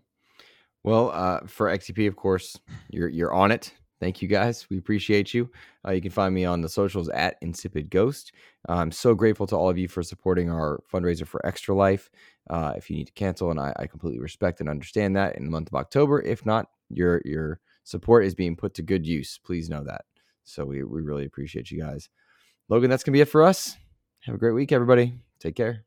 Well, uh, for XEP, of course, you're you're on it. Thank you guys. We appreciate you. Uh, you can find me on the socials at Insipid Ghost. Uh, I'm so grateful to all of you for supporting our fundraiser for Extra Life. Uh, if you need to cancel, and I, I, completely respect and understand that in the month of October. If not, your your support is being put to good use. Please know that. So we we really appreciate you guys. Logan, that's gonna be it for us. Have a great week, everybody. Take care.